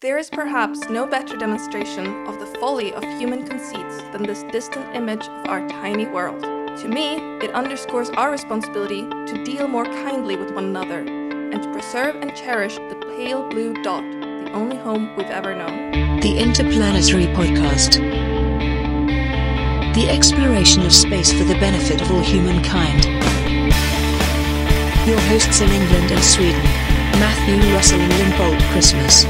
There is perhaps no better demonstration of the folly of human conceits than this distant image of our tiny world. To me, it underscores our responsibility to deal more kindly with one another and to preserve and cherish the pale blue dot, the only home we've ever known. The Interplanetary Podcast. The exploration of space for the benefit of all humankind. Your hosts in England and Sweden, Matthew Russell and Lynn Bolt Christmas.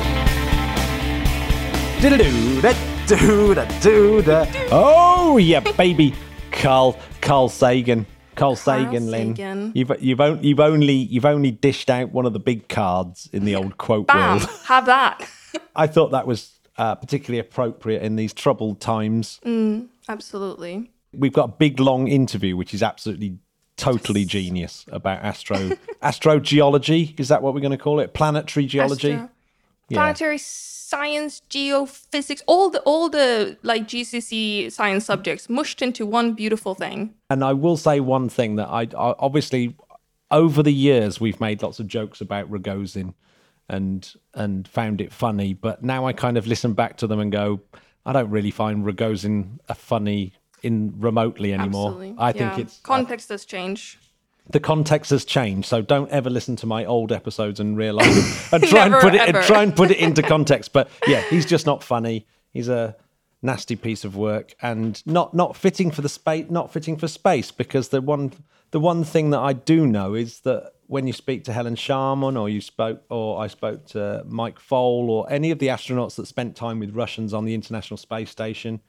Oh yeah, baby, Carl Carl Sagan. Carl Sagan, Lynn. Sagan. You've you've only you've only you've only dished out one of the big cards in the old quote Bam! world. Have that. I thought that was uh, particularly appropriate in these troubled times. Absolutely. We've got a big long interview, which is absolutely totally genius about astro astrogeology. Is that what we're going to call it? Planetary geology. Astro- Planetary science, geophysics, all the all the like GCSE science subjects mushed into one beautiful thing. And I will say one thing that I, I obviously over the years we've made lots of jokes about Rogozin and and found it funny, but now I kind of listen back to them and go, I don't really find Rogozin a funny in remotely anymore. Absolutely. I think it's context does change. The context has changed, so don't ever listen to my old episodes and realize and try and Never, put it ever. and try and put it into context. But yeah, he's just not funny. He's a nasty piece of work and not not fitting for the space, not fitting for space. Because the one the one thing that I do know is that when you speak to Helen Sharman or you spoke or I spoke to Mike Foale or any of the astronauts that spent time with Russians on the International Space Station,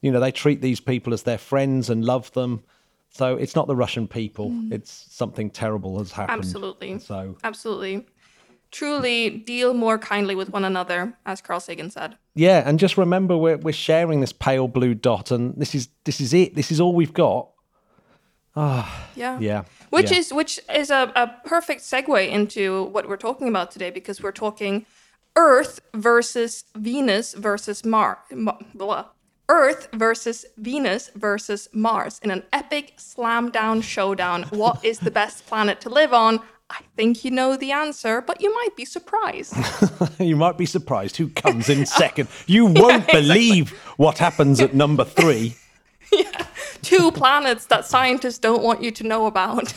you know they treat these people as their friends and love them so it's not the russian people it's something terrible has happened Mm. Absolutely. so Absolutely. Truly deal more kindly with one another, as Carl Sagan said. yeah and just remember we're, we're sharing this pale blue dot and this is this is it this is all we've got Ah. Yeah. yeah Which yeah. is which is a, a perfect segue into what we're talking about today because we're talking Earth versus Venus versus Mars. Earth versus Venus versus Mars in an epic slam down showdown. What is the best planet to live on? I think you know the answer, but you might be surprised. you might be surprised who comes in second you won't believe what happens at number three yeah, Two planets that scientists don't want you to know about.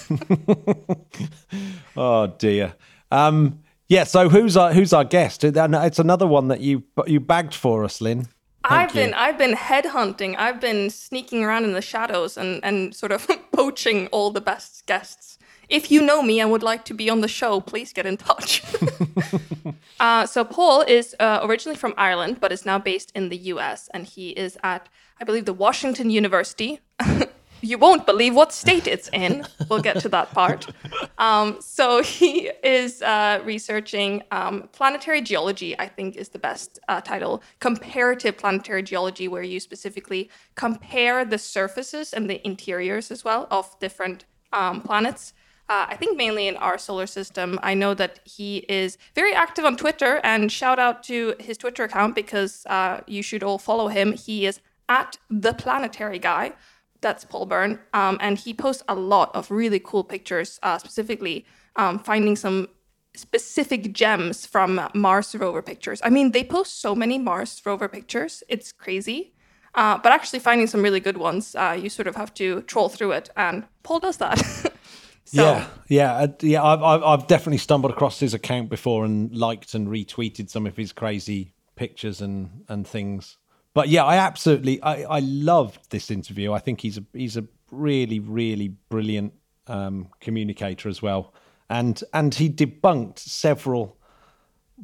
oh dear um yeah so who's our who's our guest it's another one that you you bagged for us lynn I've you. been I've been headhunting. I've been sneaking around in the shadows and and sort of poaching all the best guests. If you know me and would like to be on the show, please get in touch. uh, so Paul is uh, originally from Ireland, but is now based in the U.S. and he is at I believe the Washington University. you won't believe what state it's in. We'll get to that part. Um, so he is uh, researching um, planetary geology, I think is the best uh, title. Comparative planetary geology, where you specifically compare the surfaces and the interiors as well of different um, planets. Uh, I think mainly in our solar system. I know that he is very active on Twitter, and shout out to his Twitter account because uh, you should all follow him. He is at the Planetary Guy that's Paul Byrne, um, and he posts a lot of really cool pictures, uh, specifically um, finding some specific gems from Mars rover pictures. I mean, they post so many Mars rover pictures, it's crazy. Uh, but actually, finding some really good ones, uh, you sort of have to troll through it, and Paul does that. so, Yeah, yeah, uh, yeah. I've, I've I've definitely stumbled across his account before and liked and retweeted some of his crazy pictures and and things. But yeah, I absolutely I I loved this interview. I think he's a he's a really really brilliant um, communicator as well, and and he debunked several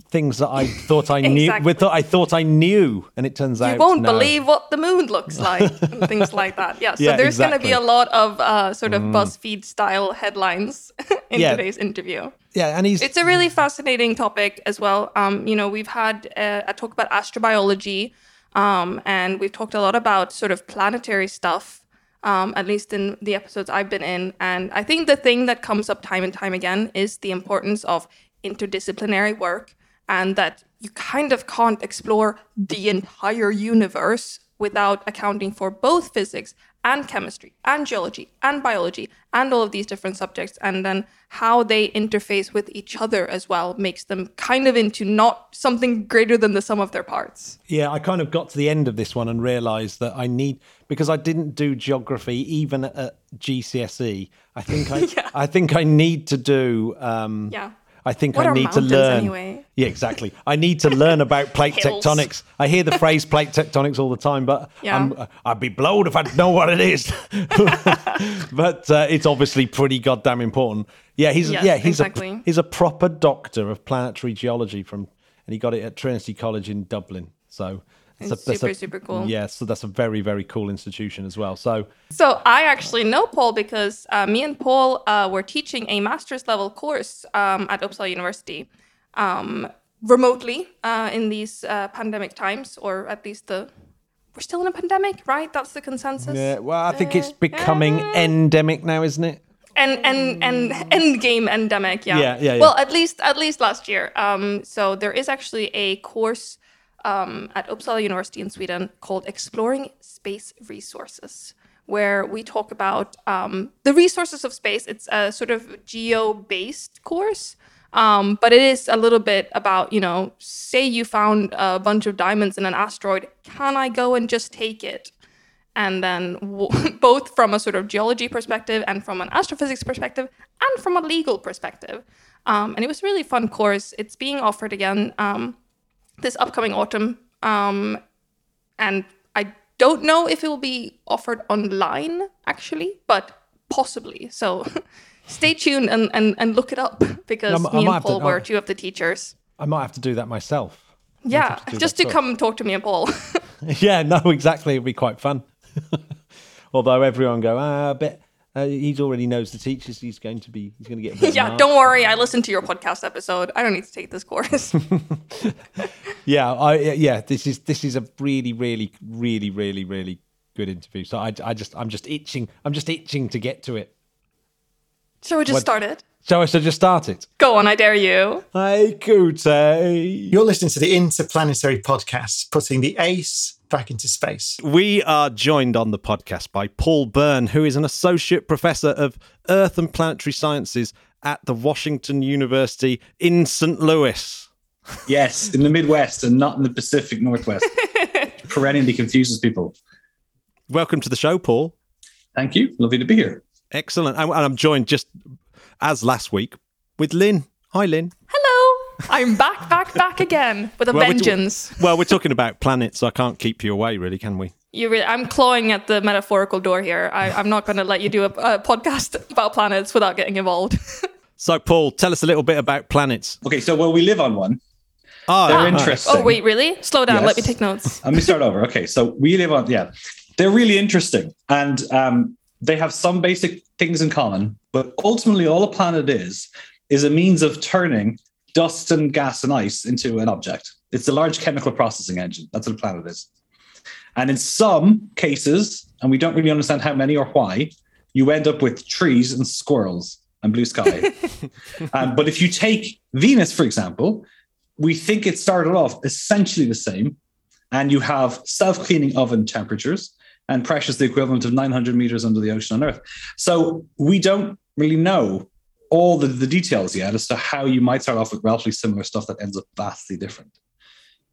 things that I thought I knew. Exactly. With I thought I knew, and it turns out You won't no. believe what the moon looks like and things like that. Yeah, so Yeah, there's going to be a. Mm. lot of uh, sort of BuzzFeed style headlines in Yeah. today's interview. Yeah, and he's It's a really fascinating topic as well. Um, you know, we've had uh, a talk about astrobiology, um, and we've talked a lot about sort of planetary stuff, um, at least in the episodes I've been in. And I think the thing that comes up time and time again is the importance of interdisciplinary work, and that you kind of can't explore the entire universe without accounting for both physics and chemistry and geology and biology and all of these different subjects and then how they interface with each other as well makes them kind of into not something greater than the sum of their parts Yeah, I kind of got to the end of this one and realised that I need because I didn't do geography even at GCSE. I think I, Yeah. I think I need to do. Um, yeah I think What I need to learn. anyway? Yeah, exactly. I need to learn about plate tectonics. I hear the phrase plate tectonics all the time, but Yeah. I'm, I'd be blowed if I know what it is. but uh, it's obviously pretty goddamn important. Yeah, he's Yes, yeah he's exactly. a he's a proper doctor of planetary geology from, and he got it at Trinity College in Dublin. So. It's super, super cool. Yeah, so that's a very, very cool institution as well. So, So I actually know Paul because uh, me and Paul uh, were teaching a master's level course um, at Uppsala University um, remotely uh, in these uh, pandemic times, or at least the we're still in a pandemic, right? That's the consensus. yeah, well, I think it's becoming endemic now, isn't it? and and and end game endemic yeah. Yeah, yeah, yeah. well at least at least last year um so there is actually a course um at uppsala university in sweden called exploring space resources where we talk about um, the resources of space it's a sort of geo-based course um, but it is a little bit about you know say you found a bunch of diamonds in an asteroid can i go and just take it and then w- both from a sort of geology perspective and from an astrophysics perspective and from a legal perspective. Um, and it was a really fun course. It's being offered again um, this upcoming autumn, um, and I don't know if it will be offered online actually, but possibly. So stay tuned and, and, and look it up because I m- I me and have to- Paul were two of the teachers. I might have to do that myself. Yeah, to just to too. come talk to me and Paul. Yeah, no, exactly. It'd be quite fun. Although everyone go, ah, I bet uh, he's already knows the teachers. He's going to be, he's going to get. A bit of yeah, mark." don't worry. I listened to your podcast episode. I don't need to take this course. Yeah, I yeah. This is this is a really, really, really, really, really good interview. So I, I just, I'm just itching. I'm just itching to get to it. Shall we just What- start it? So I should just start it. Go on, I dare you. Hey, Kute. You're listening to the Interplanetary Podcast, putting the ace back into space. We are joined on the podcast by Paul Byrne, who is an associate professor of Earth and Planetary Sciences at the Washington University in St. Louis. Yes, in the Midwest and not in the Pacific Northwest. Perennially confuses people. Welcome to the show, Paul. Thank you. Lovely to be here. Excellent. And and I'm joined just as last week with Lynn. Hi, Lynn. Hello. I'm back, back, back again with a Well, we're t- vengeance. Well, we're talking about planets, so I can't keep you away, really, can we? You really, I'm clawing at the metaphorical door here. I, I'm not going to let you do a, a podcast about planets without getting involved. So, Paul, tell us a little bit about planets. Okay, so well, we live on one. Oh, They're ah, interesting. oh, wait, really? Slow down. Let me take notes. Let me start over. Okay, so we live on, yeah, they're really interesting and um, they have some basic things in common, but ultimately, all a planet is is a means of turning dust and gas and ice into an object. It's a large chemical processing engine. That's what a planet is. And in some cases, and we don't really understand how many or why, you end up with trees and squirrels and blue sky. um, but if you take Venus, for example, we think it started off essentially the same and you have self-cleaning oven temperatures and pressures the equivalent of 900 meters under the ocean on earth so we don't really know all the, the details yet as to how you might start off with relatively similar stuff that ends up vastly different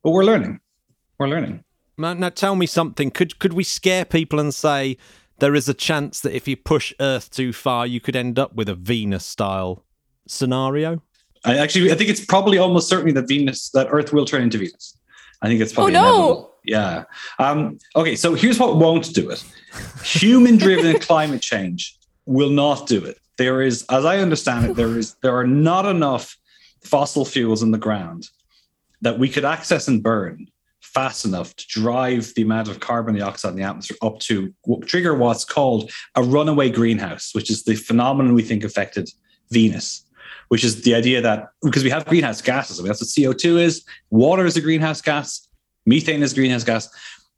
but we're learning we're learning Now, now tell me something. Could could we scare people and say there is a chance that if you push Earth too far, you could end up with a Venus style scenario? i actually i think it's probably almost certainly that venus that earth will turn into venus i think it's oh, probably Oh, no. inevitable. Yeah um, okay so here's what won't do it human driven climate change will not do it there is as i understand it there is there are not enough fossil fuels in the ground that we could access and burn fast enough to drive the amount of carbon dioxide in the atmosphere up to trigger what's called a runaway greenhouse which is the phenomenon we think affected venus which is the idea that because we have greenhouse gases, that's what CO2 is. Water is a greenhouse gas. Methane is a greenhouse gas.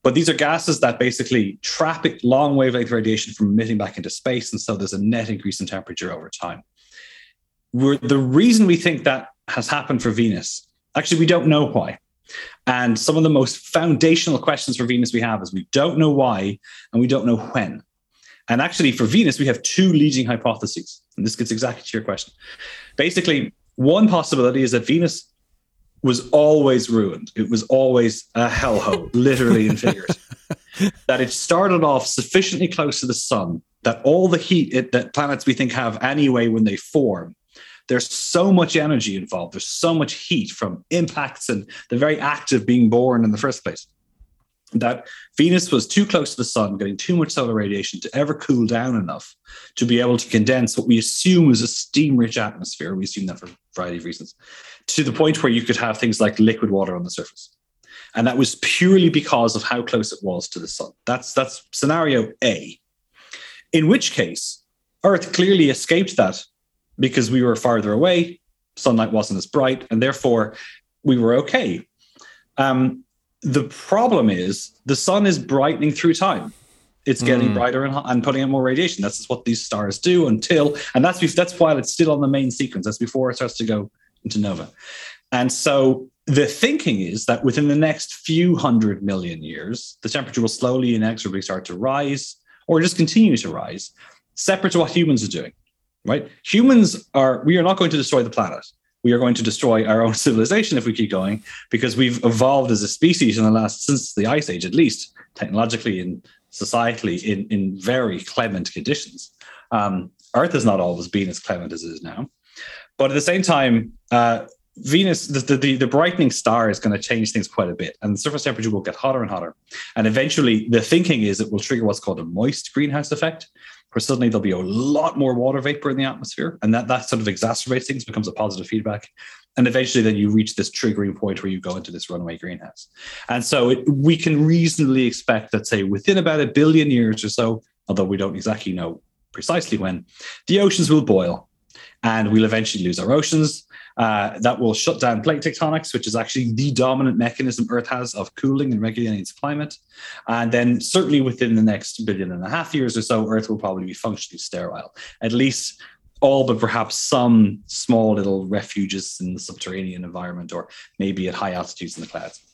But these are gases that basically trap long wavelength radiation from emitting back into space. And so there's a net increase in temperature over time. We're, the reason we think that has happened for Venus, actually, we don't know why. And some of the most foundational questions for Venus we have is we don't know why and we don't know when. And actually, for Venus, we have two leading hypotheses. And this gets exactly to your question. Basically, one possibility is that Venus was always ruined. It was always a hellhole, literally and figuratively. that it started off sufficiently close to the sun that all the heat it, that planets we think have anyway when they form, there's so much energy involved. There's so much heat from impacts and the very act of being born in the first place that Venus was too close to the sun, getting too much solar radiation to ever cool down enough to be able to condense what we assume is a steam rich atmosphere. We assume that for a variety of reasons, to the point where you could have things like liquid water on the surface. And that was purely because of how close it was to the sun. That's, that's scenario A. In which case, Earth clearly escaped that because we were farther away, sunlight wasn't as bright, and therefore we were okay. Um, the problem is the sun is brightening through time. It's getting mm. brighter and, and, putting out more radiation. That's what these stars do until, and that's that's while it's still on the main sequence. That's before it starts to go into nova. And so the thinking is that within the next few hundred million years, the temperature will slowly inexorably start to rise, or just continue to rise, separate to what humans are doing. Right? Humans are we are not going to destroy the planet we are going to destroy our own civilization if we keep going because we've evolved as a species in the last since the ice age at least technologically and societally in, in very clement conditions. Um, earth has not always been as clement as it is now. But at the same time uh, venus the, the, the brightening star is going to change things quite a bit and the surface temperature will get hotter and hotter. And eventually the thinking is it will trigger what's called a moist greenhouse effect where suddenly there'll be a lot more water vapor in the atmosphere, and that that sort of exacerbates things, becomes a positive feedback, and eventually then you reach this triggering point where you go into this runaway greenhouse. And so it, we can reasonably expect that, say, within about a billion years or so, although we don't exactly know precisely when, the oceans will boil, and we'll eventually lose our oceans. Uh, that will shut down plate tectonics, which is actually the dominant mechanism Earth has of cooling and regulating its climate. And then, certainly within the next billion and a half years or so, Earth will probably be functionally sterile, at least all but perhaps some small little refuges in the subterranean environment or maybe at high altitudes in the clouds.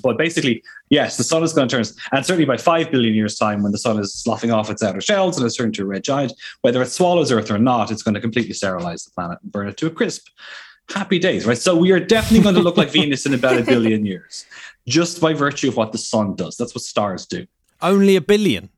But basically, yes, the sun is going to turn, and certainly by five billion years' time, when the sun is sloughing off its outer shells and has turned to a red giant, whether it swallows Earth or not, it's going to completely sterilize the planet and burn it to a crisp. Happy days, right? So we are definitely going to look like Venus in about a billion years, just by virtue of what the sun does. That's what stars do. Only a billion.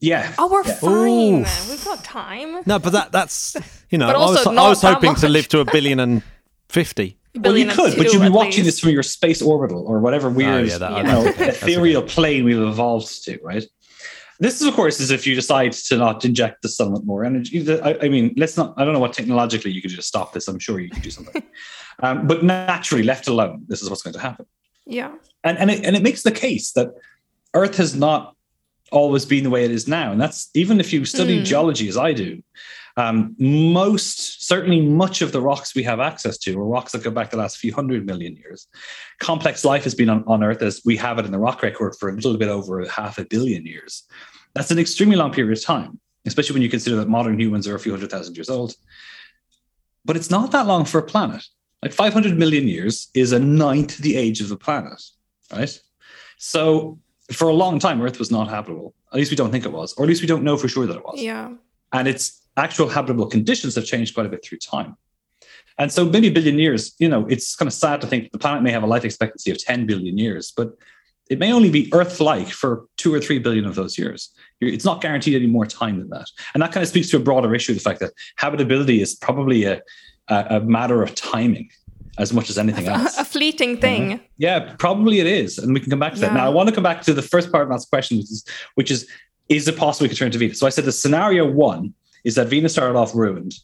Yeah. Oh, we're yeah. fine. Ooh. We've got time. No, but that that's you know, I was, I was hoping to live to a billion and fifty. Well, you could, but you'll be watching least. this from your space orbital or whatever weird, oh, yeah, that, you know, ethereal plane we've evolved to, right? This is, of course, is if you decide to not inject the sun with more energy. I, I, mean, let's not. I don't know what technologically you could just stop this. I'm sure you could do something, um, but naturally, left alone, this is what's going to happen. Yeah, and and it, and it makes the case that Earth has not always been the way it is now, and that's even if you study mm. geology as I do. Um, most, certainly much of the rocks we have access to are rocks that go back the last few hundred million years. Complex life has been on, on Earth as we have it in the rock record for a little bit over half a billion years. That's an extremely long period of time, especially when you consider that modern humans are a few hundred thousand years old. But it's not that long for a planet. Like 500 million years is a ninth the age of the planet, right? So for a long time, Earth was not habitable. At least we don't think it was, or at least we don't know for sure that it was. Yeah. And it's actual habitable conditions have changed quite a bit through time. And so maybe a billion years, you know, it's kind of sad to think the planet may have a life expectancy of 10 billion years, but it may only be Earth-like for two or three billion of those years. It's not guaranteed any more time than that. And that kind of speaks to a broader issue, the fact that habitability is probably a, a, a matter of timing as much as anything else. A fleeting thing. Uh, yeah, probably it is. And we can come back to yeah. that. Now I want to come back to the first part of that question, which is, which is, is it possible we could turn to Venus? So I said the scenario one is that Venus started off ruined,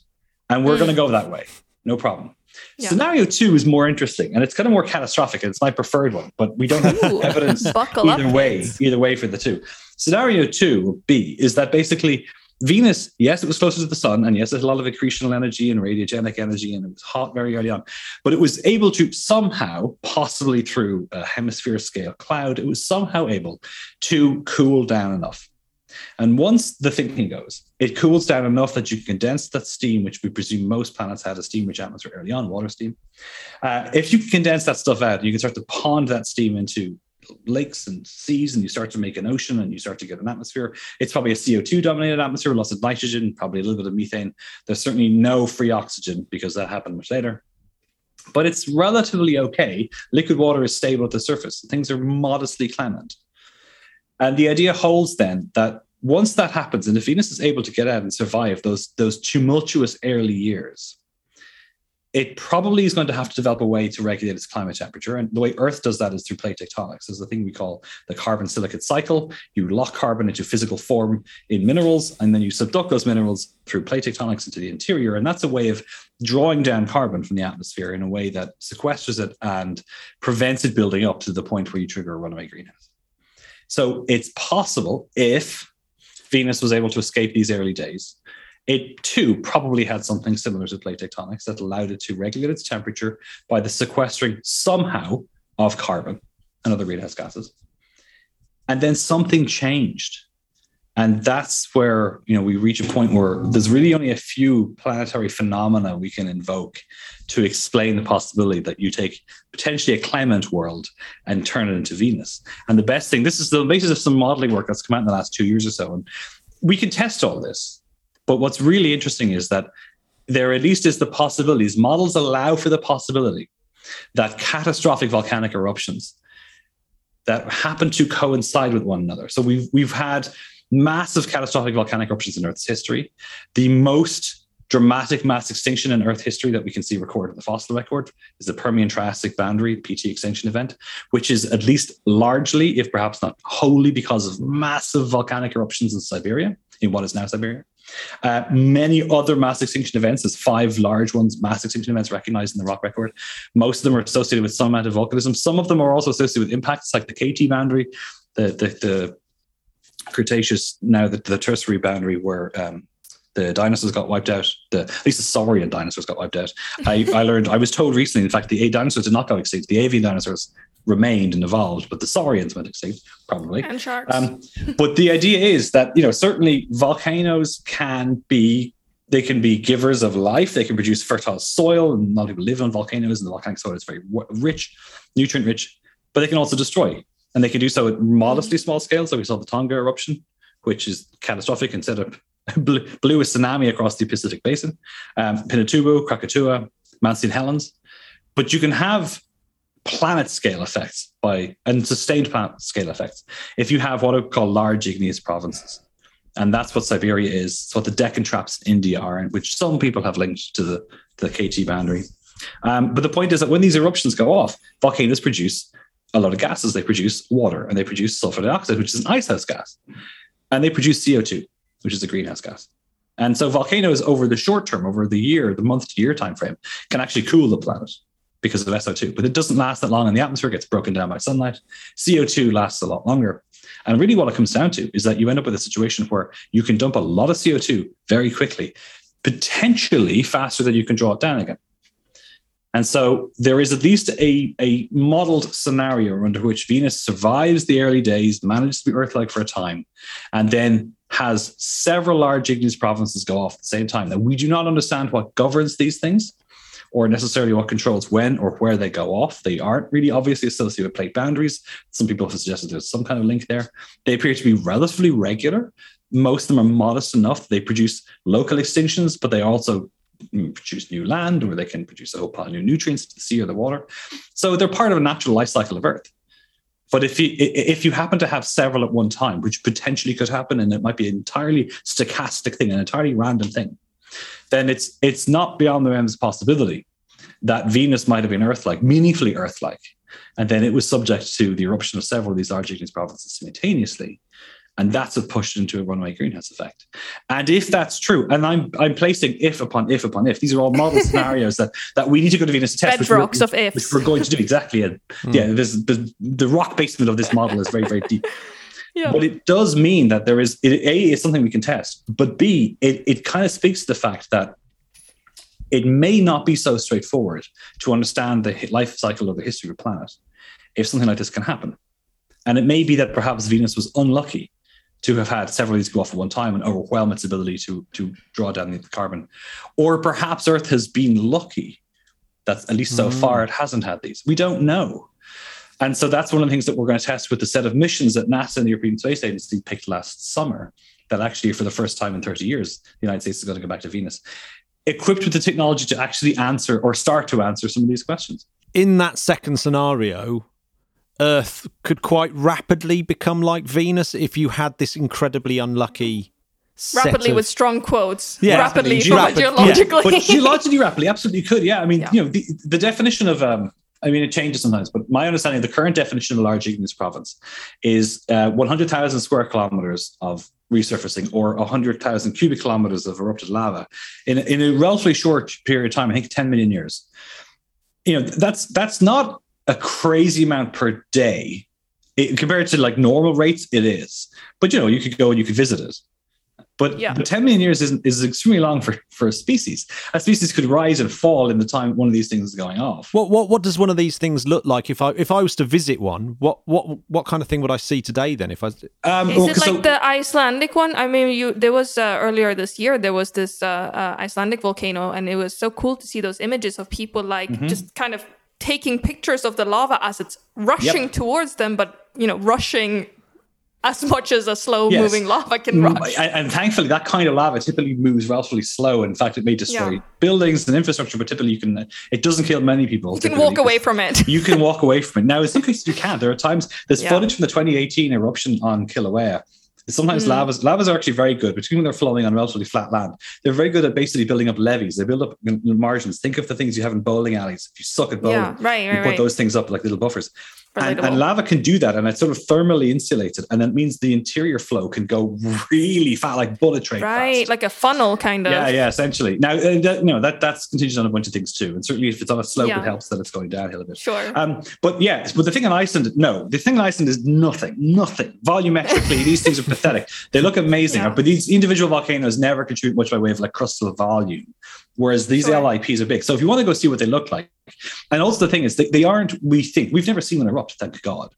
and we're mm. going to go that way. No problem. Yeah. Scenario two is more interesting, and it's kind of more catastrophic. It's my preferred one, but we don't have Ooh, evidence either way. Either way for the two. Scenario two B is that basically Venus, yes, it was closer to the sun, and yes, there's a lot of accretional energy and radiogenic energy, and it was hot very early on. But it was able to somehow, possibly through a hemisphere scale cloud, it was somehow able to cool down enough and once the thinking goes, it cools down enough that you can condense that steam, which we presume most planets had a steam rich atmosphere early on, water steam. Uh, if you condense that stuff out, you can start to pond that steam into lakes and seas, and you start to make an ocean and you start to get an atmosphere. It's probably a CO2 dominated atmosphere, lots of nitrogen, probably a little bit of methane. There's certainly no free oxygen because that happened much later. But it's relatively okay. Liquid water is stable at the surface. Things are modestly clement. And the idea holds then that once that happens, and if Venus is able to get out and survive those, those tumultuous early years, it probably is going to have to develop a way to regulate its climate temperature. And the way Earth does that is through plate tectonics. There's a thing we call the carbon silicate cycle. You lock carbon into physical form in minerals, and then you subduct those minerals through plate tectonics into the interior. And that's a way of drawing down carbon from the atmosphere in a way that sequesters it and prevents it building up to the point where you trigger a runaway greenhouse. So it's possible if Venus was able to escape these early days it too probably had something similar to plate tectonics that allowed it to regulate its temperature by the sequestering somehow of carbon and other greenhouse gases. And then something changed. And that's where you know we reach a point where there's really only a few planetary phenomena we can invoke to explain the possibility that you take potentially a clement world and turn it into Venus. And the best thing, this is the basis of some modeling work that's come out in the last two years or so. And we can test all this but what's really interesting is that there at least is the possibilities. Models allow for the possibility that catastrophic volcanic eruptions that happen to coincide with one another. So we've we've had massive catastrophic volcanic eruptions in Earth's history. The most dramatic mass extinction in Earth history that we can see recorded in the fossil record is the Permian Triassic Boundary PT extinction event, which is at least largely, if perhaps not wholly, because of massive volcanic eruptions in Siberia, in what is now Siberia. Uh, many other mass extinction events, there's five large ones, mass extinction events recognized in the rock record. Most of them are associated with some amount of volcanism. Some of them are also associated with impacts like the KT boundary, the, the, the Cretaceous, now the, the tertiary boundary where um, the dinosaurs got wiped out. The, at least the saurian dinosaurs got wiped out. I, I learned, I was told recently, in fact, the A dinosaurs did not go extinct. The avian dinosaurs remained and evolved, but the saurians went extinct, probably. And sharks. Um, but the idea is that, you know, certainly volcanoes can be they can be givers of life. They can produce fertile soil, and a lot of people live on volcanoes, and the volcanic soil is very rich, nutrient rich. But they can also destroy, and they can do so at modestly small scales. So we saw the Tonga eruption, which is catastrophic and set up blew, blew a tsunami across the Pacific Basin. Um, Pinatubo, Krakatoa, Mount St. Helens. But you can have planet scale effects by and sustained planet scale effects if you have what I call large igneous provinces. And that's what Siberia is. It's what the Deccan traps in India are, which some people have linked to the, the KT boundary. Um, but the point is that when these eruptions go off, volcanoes produce a lot of gases. They produce water and they produce sulfur dioxide, which is an icehouse gas. And they produce CO2, which is a greenhouse gas. And so volcanoes over the short term, over the year, the month to year time frame, can actually cool the planet because of SO2. But it doesn't last that long in the atmosphere, gets broken down by sunlight. CO2 lasts a lot longer. And really, what it comes down to is that you end up with a situation where you can dump a lot of CO2 very quickly, potentially faster than you can draw it down again. And so there is at least a, a modeled scenario under which Venus survives the early days, manages to be Earth like for a time, and then has several large igneous provinces go off at the same time. Now, we do not understand what governs these things or necessarily what controls when or where they go off. They aren't really obviously associated with plate boundaries. Some people have suggested there's some kind of link there. They appear to be relatively regular. Most of them are modest enough. They produce local extinctions, but they also produce new land or they can produce a whole pile of new nutrients to the sea or the water. So they're part of a natural life cycle of Earth. But if you if you happen to have several at one time, which potentially could happen, and it might be an entirely stochastic thing, an entirely random thing, then it's it's not beyond the realms of possibility that Venus might have been Earth-like, meaningfully Earth-like, and then it was subject to the eruption of several of these large igneous provinces simultaneously. And that's what pushed into a runaway greenhouse effect. And if that's true, and I'm I'm placing if upon if upon if, these are all model scenarios that that we need to go to Venus to test. Bedrocks of ifs. Which we're going to do exactly. And mm. yeah, this, the, the rock basement of this model is very, very deep. Yeah. But it does mean that there is it, a is something we can test, but b it it kind of speaks to the fact that it may not be so straightforward to understand the life cycle of the history of a planet if something like this can happen. And it may be that perhaps Venus was unlucky to have had several of these go off at one time and overwhelm its ability to, to draw down the carbon. Or perhaps Earth has been lucky that at least so mm. far it hasn't had these. We don't know. And so that's one of the things that we're going to test with the set of missions that NASA and the European Space Agency picked last summer. That actually, for the first time in 30 years, the United States is going to go back to Venus, equipped with the technology to actually answer or start to answer some of these questions. In that second scenario, Earth could quite rapidly become like Venus if you had this incredibly unlucky. Rapidly of- with strong quotes. Yeah, rapidly, rapidly, from rapid- geologically. but geologically rapidly, absolutely could. Yeah, I mean, Yeah. you know, the, the definition of um, I mean, it changes sometimes, but my understanding, the current definition of a large igneous province is uh, 100,000 square kilometers of resurfacing or 100,000 cubic kilometers of erupted lava in, in a relatively short period of time. I think 10 million years. You know, that's that's not a crazy amount per day. It, compared to like normal rates, it is. But you know, you could go and you could visit it. But, Yeah. but 10 million years is, is extremely long for, for a species. A species could rise and fall in the time one of these things is going off. What what what does one of these things look like? If I if I was to visit one, what what what kind of thing would I see today? Then, if I Um, Is well, it so- like the Icelandic one? I mean, you there was uh, earlier this year there was this uh, uh, Icelandic volcano, and it was so cool to see those images of people like Mm-hmm. just kind of taking pictures of the lava as it's rushing towards them, but you know, rushing as much as a slow Yes. moving lava can Mm, rush. And, and thankfully, that kind of lava typically moves relatively slow. In fact, it may destroy Yeah. buildings and infrastructure, but typically you can. It doesn't kill many people. You can walk away from it. You can walk away from it. Now, in some cases, you can't. There are times there's Yeah. footage from the 2018 eruption on Kilauea. Sometimes Mm. lavas lavas are actually very good, particularly when they're flowing on relatively flat land. They're very good at basically building up levees. They build up margins. Think of the things you have in bowling alleys. If you suck at bowling, Yeah, right, you put right. those things up like little buffers. And, and lava can do that, and it's sort of thermally insulated, and that means the interior flow can go really fast, like bullet train right, fast. like a funnel kind of. yeah, yeah, essentially. Now, uh, that, no, that that's contingent on a bunch of things too, and certainly if it's on a slope, Yeah. it helps that it's going downhill a bit. Sure. Um, but yeah, but the thing in Iceland, no, the thing in Iceland is nothing, nothing. Volumetrically, these things are pathetic. They look amazing, Yeah. but these individual volcanoes never contribute much by way of like crustal volume, whereas these Sure. LIPs are big. So if you want to go see what they look like, and also the thing is, they, they aren't. We think we've never seen one erupt, thank God.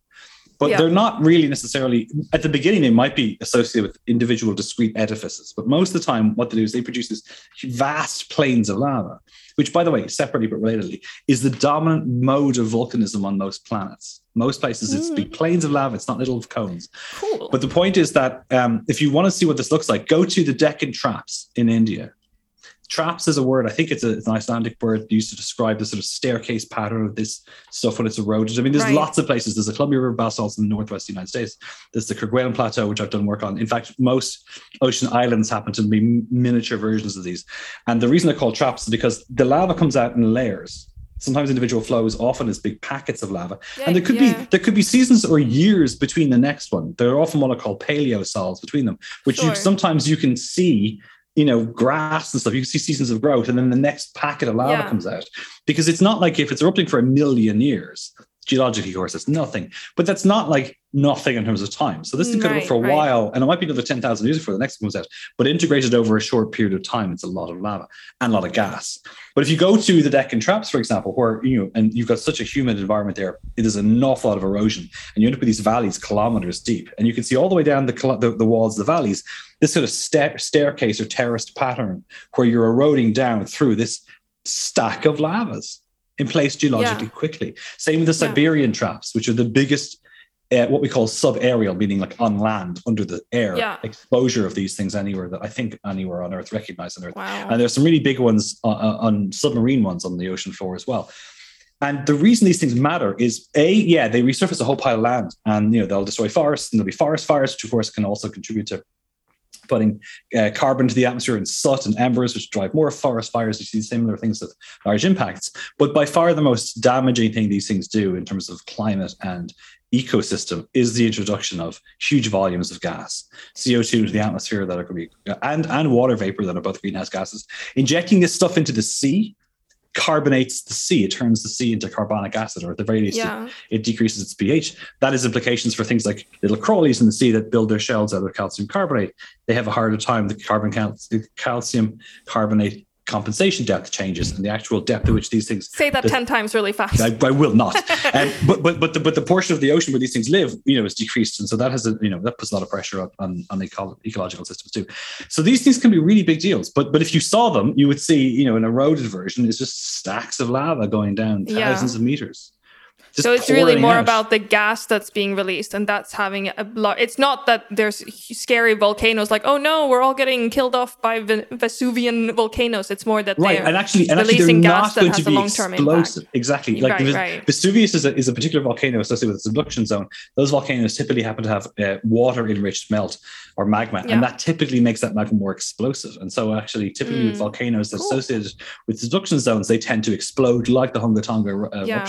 But Yeah. they're not really necessarily at the beginning. They might be associated with individual discrete edifices, but most of the time, what they do is they produce this vast plains of lava, which, by the way, separately but relatedly, is the dominant mode of volcanism on most planets. Most places, it's big plains of lava. It's not little cones. cool. But the point is that um, if you want to see what this looks like, go to the Deccan Traps in India. Traps is a word, I think it's, a, it's an Icelandic word used to describe the sort of staircase pattern of this stuff when it's eroded. I mean, there's Right. lots of places. There's the Columbia River basalts in the northwest United States. There's the Kerguelen Plateau, which I've done work on. In fact, most ocean islands happen to be miniature versions of these. And the reason they're called traps is because the lava comes out in layers. Sometimes individual flows, often as big packets of lava, and there could Yeah. be there could be seasons or years between the next one. There are often what are called paleosols between them, which you sometimes you can see, you know, grass and stuff. You can see seasons of growth, and then the next packet of lava Yeah. comes out because it's not like if it's erupting for a million years. Geologically, of course, it's nothing, but that's not like nothing in terms of time. So this thing could Right, go for a right. while, and it might be another ten thousand years before the next one comes out. But integrated over a short period of time, it's a lot of lava and a lot of gas. But if you go to the Deccan Traps, for example, where you know, and you've got such a humid environment there, it is an awful lot of erosion, and you end up with these valleys kilometers deep, and you can see all the way down the the, the walls of the valleys this sort of stair- staircase or terraced pattern where you're eroding down through this stack of lavas in place geologically Yeah. quickly. Same with the Yeah. Siberian traps, which are the biggest. Uh, what we call subaerial, meaning like on land, under the air Yeah. exposure of these things anywhere that I think anywhere on Earth, recognized on Earth. wow. And there's some really big ones on, on submarine ones on the ocean floor as well. And the reason these things matter is a yeah they resurface a whole pile of land, and you know they'll destroy forests, and there'll be forest fires, which of course can also contribute to putting uh, carbon to the atmosphere and soot and embers, which drive more forest fires. You see similar things with large impacts. But by far the most damaging thing these things do in terms of climate and ecosystem is the introduction of huge volumes of gas, CO2 into the atmosphere that are going to be, and, and water vapor that are both greenhouse gases. Injecting this stuff into the sea carbonates the sea. It turns the sea into carbonic acid, or at the very least, it yeah. it decreases its pH. That has implications for things like little crawlies in the sea that build their shells out of calcium carbonate. They have a harder time. The carbon cal- calcium carbonate compensation depth changes, and the actual depth at which these things. Say that the- 10 times really fast. I, I will not. um, but but but the, but the portion of the ocean where these things live, you know, is decreased, and so that has a you know that puts a lot of pressure on on, on eco- ecological systems too. So these things can be really big deals. But but if you saw them, you would see you know an eroded version is just stacks of lava going down Yeah. thousands of meters. So it's really more out. about the gas that's being released, and that's having a lot. It's not that there's scary volcanoes like, oh no, we're all getting killed off by Ve- Vesuvian volcanoes. It's more that right they're and actually and actually they're releasing not gas that going has to a be long-term explosive impact. exactly like Right, Ves- right. vesuvius is a, is a particular volcano associated with a subduction zone those volcanoes typically happen to have uh, water enriched melt or magma Yeah. and that typically makes that magma more explosive and so actually typically with Mm. volcanoes Cool. associated with subduction zones they tend to explode like the hunga tonga uh, Yeah.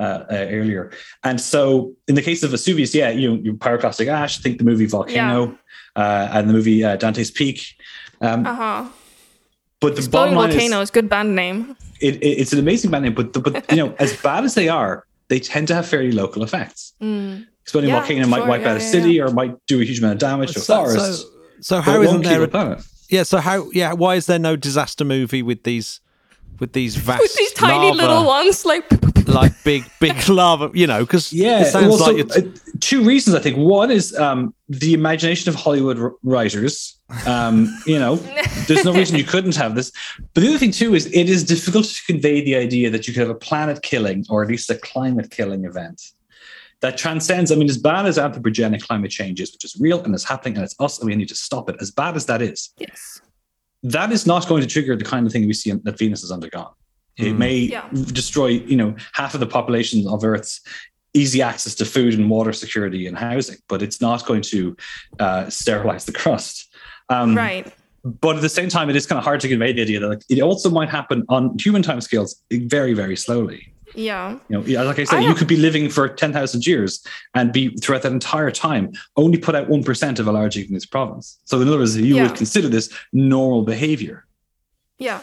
Eruption uh, uh, earlier and so in the case of vesuvius yeah you know, pyroclastic ash think the movie volcano uh, and the movie uh, dante's peak um, Uh huh. but the Exploding bottom line is, volcanoes, good band name. it, it- it's an amazing band name, but the, but you know, as bad as they are, they tend to have fairly local effects. Mm. Exploding Yeah, volcano might sure, wipe yeah, out a yeah, city or might do a huge amount of damage to a So, forest. so, so but how it isn't there? A, planet. yeah. So how? Yeah. Why is there no disaster movie with these? With these vast, With these tiny lava, little ones, like like big, big lava. You know, because Yeah, it sounds well, so, like it's, uh, two reasons. I think one is um, the imagination of Hollywood r- writers. Um, you know, there's no reason you couldn't have this. But the other thing too is it is difficult to convey the idea that you could have a planet killing or at least a climate killing event that transcends. I mean, as bad as anthropogenic climate change is, which is real and it's happening and it's us and we need to stop it. As bad as that is, yes, that is not going to trigger the kind of thing we see that Venus has undergone. It Mm. may Yeah. destroy, you know, half of the population of Earth's easy access to food and water security and housing, but it's not going to uh, sterilize the crust. Um, right. But at the same time, it is kind of hard to convey the idea that like, it also might happen on human timescales very, very slowly. Yeah. You know, like I said, I you could be living for 10,000 years and be throughout that entire time only put out 1% of a large igneous province. So, in other words, you Yeah. would consider this normal behavior. Yeah.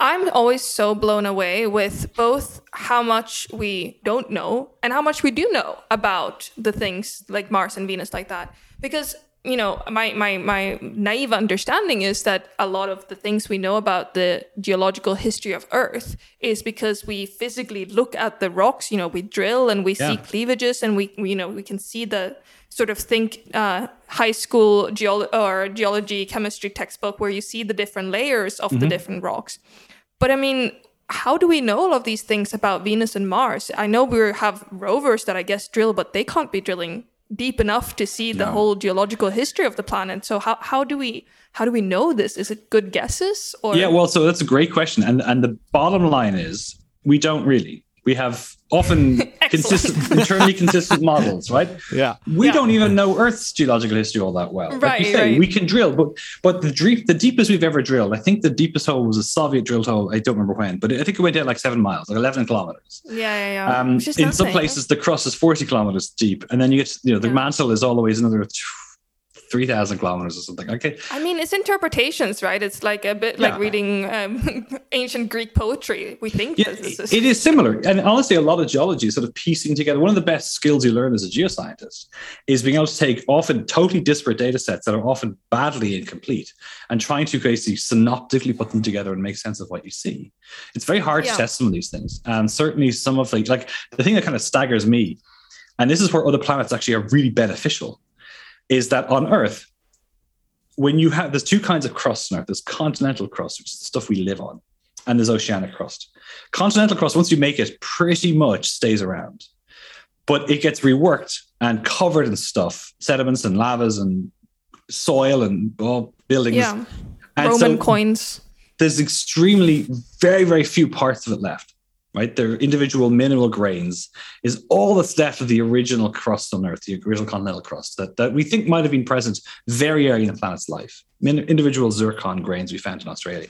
I'm always so blown away with both how much we don't know and how much we do know about the things like Mars and Venus like that. Because, you know, my, my, my naive understanding is that a lot of the things we know about the geological history of Earth is because we physically look at the rocks, you know, we drill and we see cleavages and we, you know, we can see the sort of think uh, high school geolo- or geology chemistry textbook where you see the different layers of the different rocks. But I mean, how do we know all of these things about Venus and Mars? I know we have rovers that I guess drill, but they can't be drilling deep enough to see the whole geological history of the planet. So how, how do we how do we know this? Is it good guesses or Yeah, well, so that's a great question. And, and the bottom line is we don't really. We have often consistent, internally consistent models, right? Yeah. We yeah. don't even know Earth's geological history all that well. Right. Like say, right. We can drill, but but the deep, the deepest we've ever drilled, I think the deepest hole was a Soviet drilled hole. I don't remember when, but I think it went down like seven miles, like eleven kilometers. Yeah, yeah, yeah. Um, in some places, the crust is forty kilometers deep, and then you get you know the yeah. mantle is always another. 3,000 kilometers or something. Okay. I mean, it's interpretations, right? It's like a bit like reading um, ancient Greek poetry. We think yeah, this is. It is similar. And honestly, a lot of geology is sort of piecing together. One of the best skills you learn as a geoscientist is being able to take often totally disparate data sets that are often badly incomplete and trying to basically synoptically put them together and make sense of what you see. It's very hard yeah. to test some of these things. And certainly some of the, like the thing that kind of staggers me and this is where other planets actually are really beneficial is that on Earth, when you have there's two kinds of crust on Earth. There's continental crust, which is the stuff we live on, and there's oceanic crust. Continental crust, once you make it, pretty much stays around, but it gets reworked and covered in stuff, sediments and lavas and soil and well, buildings. yeah And Roman so coins. there's extremely very very few parts of it left. Right, their individual mineral grains is all that's left of the original crust on Earth, the original continental crust that, that we think might have been present very early in the planet's life. Min- individual zircon grains we found in Australia.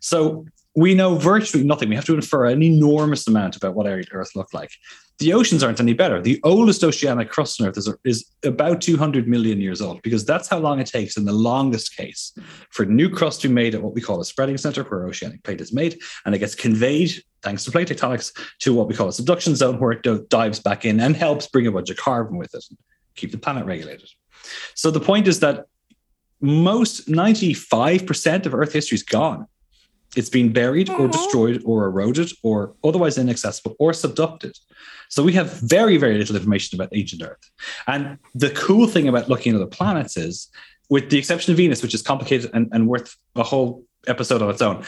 So we know virtually nothing. We have to infer an enormous amount about what early Earth looked like. The oceans aren't any better. The oldest oceanic crust on Earth is, is about 200 million years old because that's how long it takes in the longest case for new crust to be made at what we call a spreading center where oceanic plate is made and it gets conveyed thanks to plate tectonics to what we call a subduction zone where it dives back in and helps bring a bunch of carbon with it and keep the planet regulated. So the point is that most 95% of Earth history is gone. It's been buried or destroyed or eroded or otherwise inaccessible or subducted. So we have very, very little information about ancient Earth. And the cool thing about looking at other planets is, with the exception of Venus, which is complicated and, and worth a whole episode on its own,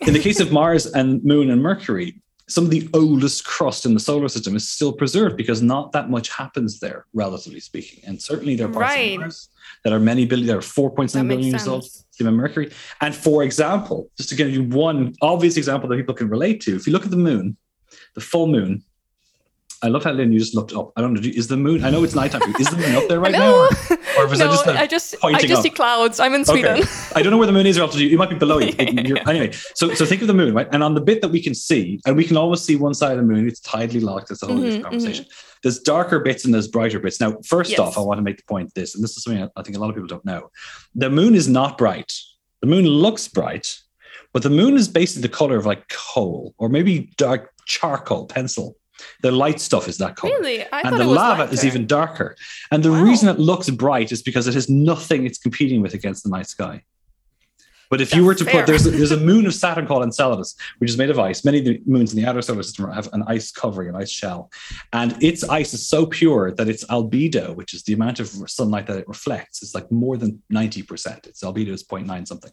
in the case of Mars and Moon and Mercury, some of the oldest crust in the solar system is still preserved because not that much happens there, relatively speaking. And certainly there are parts Right. of Mars that are many billion, there are 4.7 That billion years old, same Mercury. And for example, just to give you one obvious example that people can relate to, if you look at the moon, the full moon, I love how Lynn, you just looked up. I don't know, is the moon, I know it's nighttime, is the moon up there right now? Or, or was no, I just, like, I just I just up? see clouds. I'm in Sweden. Okay. I don't know where the moon is you. It might be below you. It- anyway, so so think of the moon, right? And on the bit that we can see, and we can always see one side of the moon, it's tidally locked. That's a whole Mhm, different conversation. There's darker bits and there's brighter bits. Now, first Yes. off, I want to make the point this, and this is something I think a lot of people don't know. The moon is not bright. The moon looks bright, but the moon is basically the color of like coal or maybe dark charcoal pencil. The light stuff is that color Really? I and the lava is even darker. And the Wow. reason it looks bright is because it has nothing it's competing with against the night sky. But if you were to fair. put there's a, there's a moon of Saturn called Enceladus, which is made of ice. Many of the moons in the outer solar system have an ice covering, an ice shell, and its ice is so pure that its albedo, which is the amount of sunlight that it reflects, is like more than ninety percent. Its albedo is 0.9 something.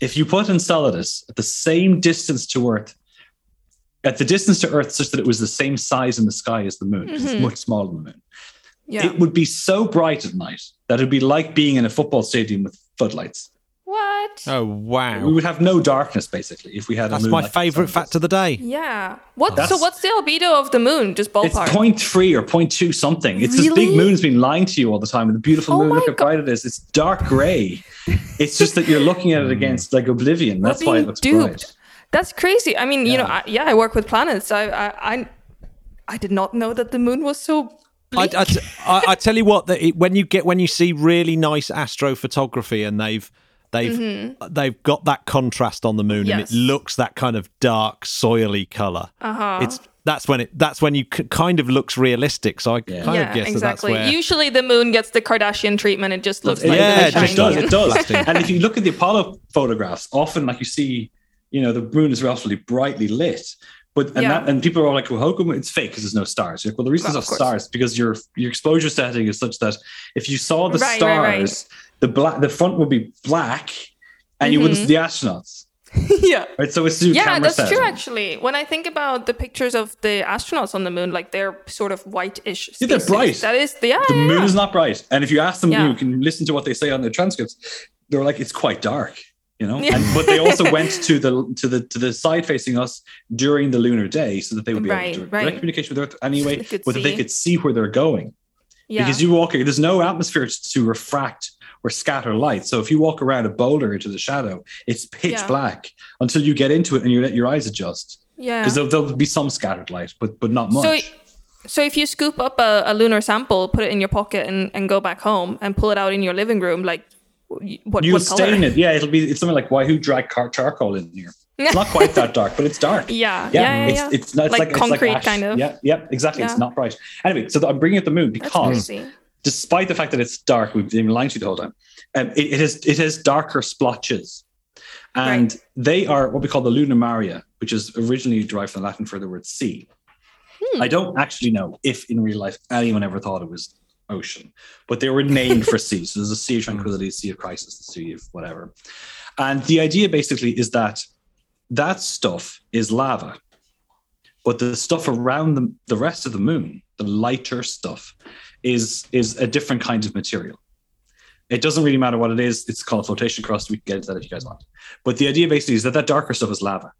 If you put Enceladus at the same distance to Earth, at the distance to Earth, such that it was the same size in the sky as the moon, 'cause Mhm. it's much smaller than the moon Yeah. it would be so bright at night that it'd be like being in a football stadium with floodlights. what? Oh wow! We would have no darkness basically if we had. that's a moon That's my favourite fact of the day. Yeah. What? so what's the albedo of the moon? Just ballpark. It's ballpark. 0.3 or 0.2 something. It's this big moon's been lying to you all the time. And the beautiful Oh moon, my look how God. bright it is. It's dark gray. it's just that you're looking at it against like oblivion. That's why it looks duped. bright. That's crazy. I mean, you know, Yeah. I, yeah, I work with planets. I, I, I, I did not know that the moon was so. I, Bleak. I, t- I, I tell you what, that it, when you get when you see really nice astrophotography and they've they've they've got that contrast on the moon and Mm-hmm. It looks that kind of dark soily color. Uh-huh. It's that's when it that's when you c- kind of looks realistic. So I Yeah. kind yeah, of guess exactly. that that's where. Usually the moon gets the Kardashian treatment. It just looks It- like Yeah, it it just does. It does. and if you look at the Apollo photographs, often like you see, you know, the moon is relatively brightly lit. But and, Yeah. that, and people are like, well, how come it's fake because there's no stars? Like, well, the reason Well, there's no stars is because your your exposure setting is such that if you saw the Right, stars, right, right. the black the front would be black, and you wouldn't see the astronauts. yeah. Right. So it's Mm-hmm. Yeah, camera that's setting. true. Actually, when I think about the pictures of the astronauts on the moon, like they're sort of whitish. Yeah, they're bright. That is the yeah. The yeah, moon yeah. is not bright, and if you ask them, you can listen to what they say on their transcripts. They're like, it's quite dark, you know. And, but they also went to the to the to the side facing us during the lunar day, so that they would be Right, able to right. direct communication with Earth anyway, but that they could see where they're going. yeah. Because you walk, there's no atmosphere to refract or scatter light. So if you walk around a boulder into the shadow, it's pitch Yeah. black until you get into it and you let your eyes adjust. yeah. Because there'll, there'll be some scattered light, but but not much. So, so if you scoop up a, a lunar sample, put it in your pocket, and, and go back home and pull it out in your living room, like what you stain it. Yeah, it'll be it's something like why who dragged car- charcoal in here? It's not quite that dark, but it's dark. Yeah, yeah, yeah, it's, yeah. it's not it's Like like, it's concrete, ash. kind of. Yeah, yeah, exactly. It's not bright. Anyway, so I'm bringing up the moon because despite the fact that it's dark, we've been lying to you the whole time. Um, it, it has it has darker splotches, and they are what we call the lunar maria, which is originally derived from the Latin for the word sea. Hmm. I don't actually know if in real life anyone ever thought it was ocean, but they were named for seas. So there's a sea of hmm. tranquility, a sea of crisis, the sea of whatever. And the idea basically is that that stuff is lava, but the stuff around the, the rest of the moon, the lighter stuff, is is a different kind of material. It doesn't really matter what it is. It's called flotation crust. We can get into that if you guys want. But the idea basically is that that darker stuff is lava.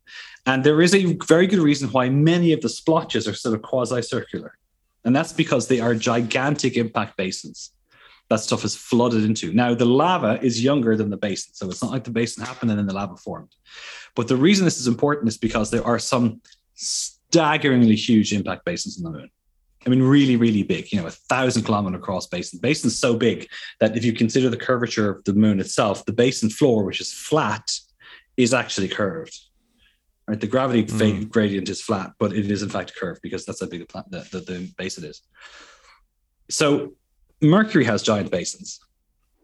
And there is a very good reason why many of the splotches are sort of quasi circular. And that's because they are gigantic impact basins that stuff is flooded into. Now, the lava is younger than the basin. So it's not like the basin happened and then the lava formed. But the reason this is important is because there are some staggeringly huge impact basins on the moon. I mean, really, really big, you know, a thousand kilometer across basin. Basin's so big that if you consider the curvature of the moon itself, the basin floor, which is flat, is actually curved. Right? The gravity hmm. fa- gradient is flat, but it is in fact curved because that's how big the, pla- the, the, the basin is. So Mercury has giant basins,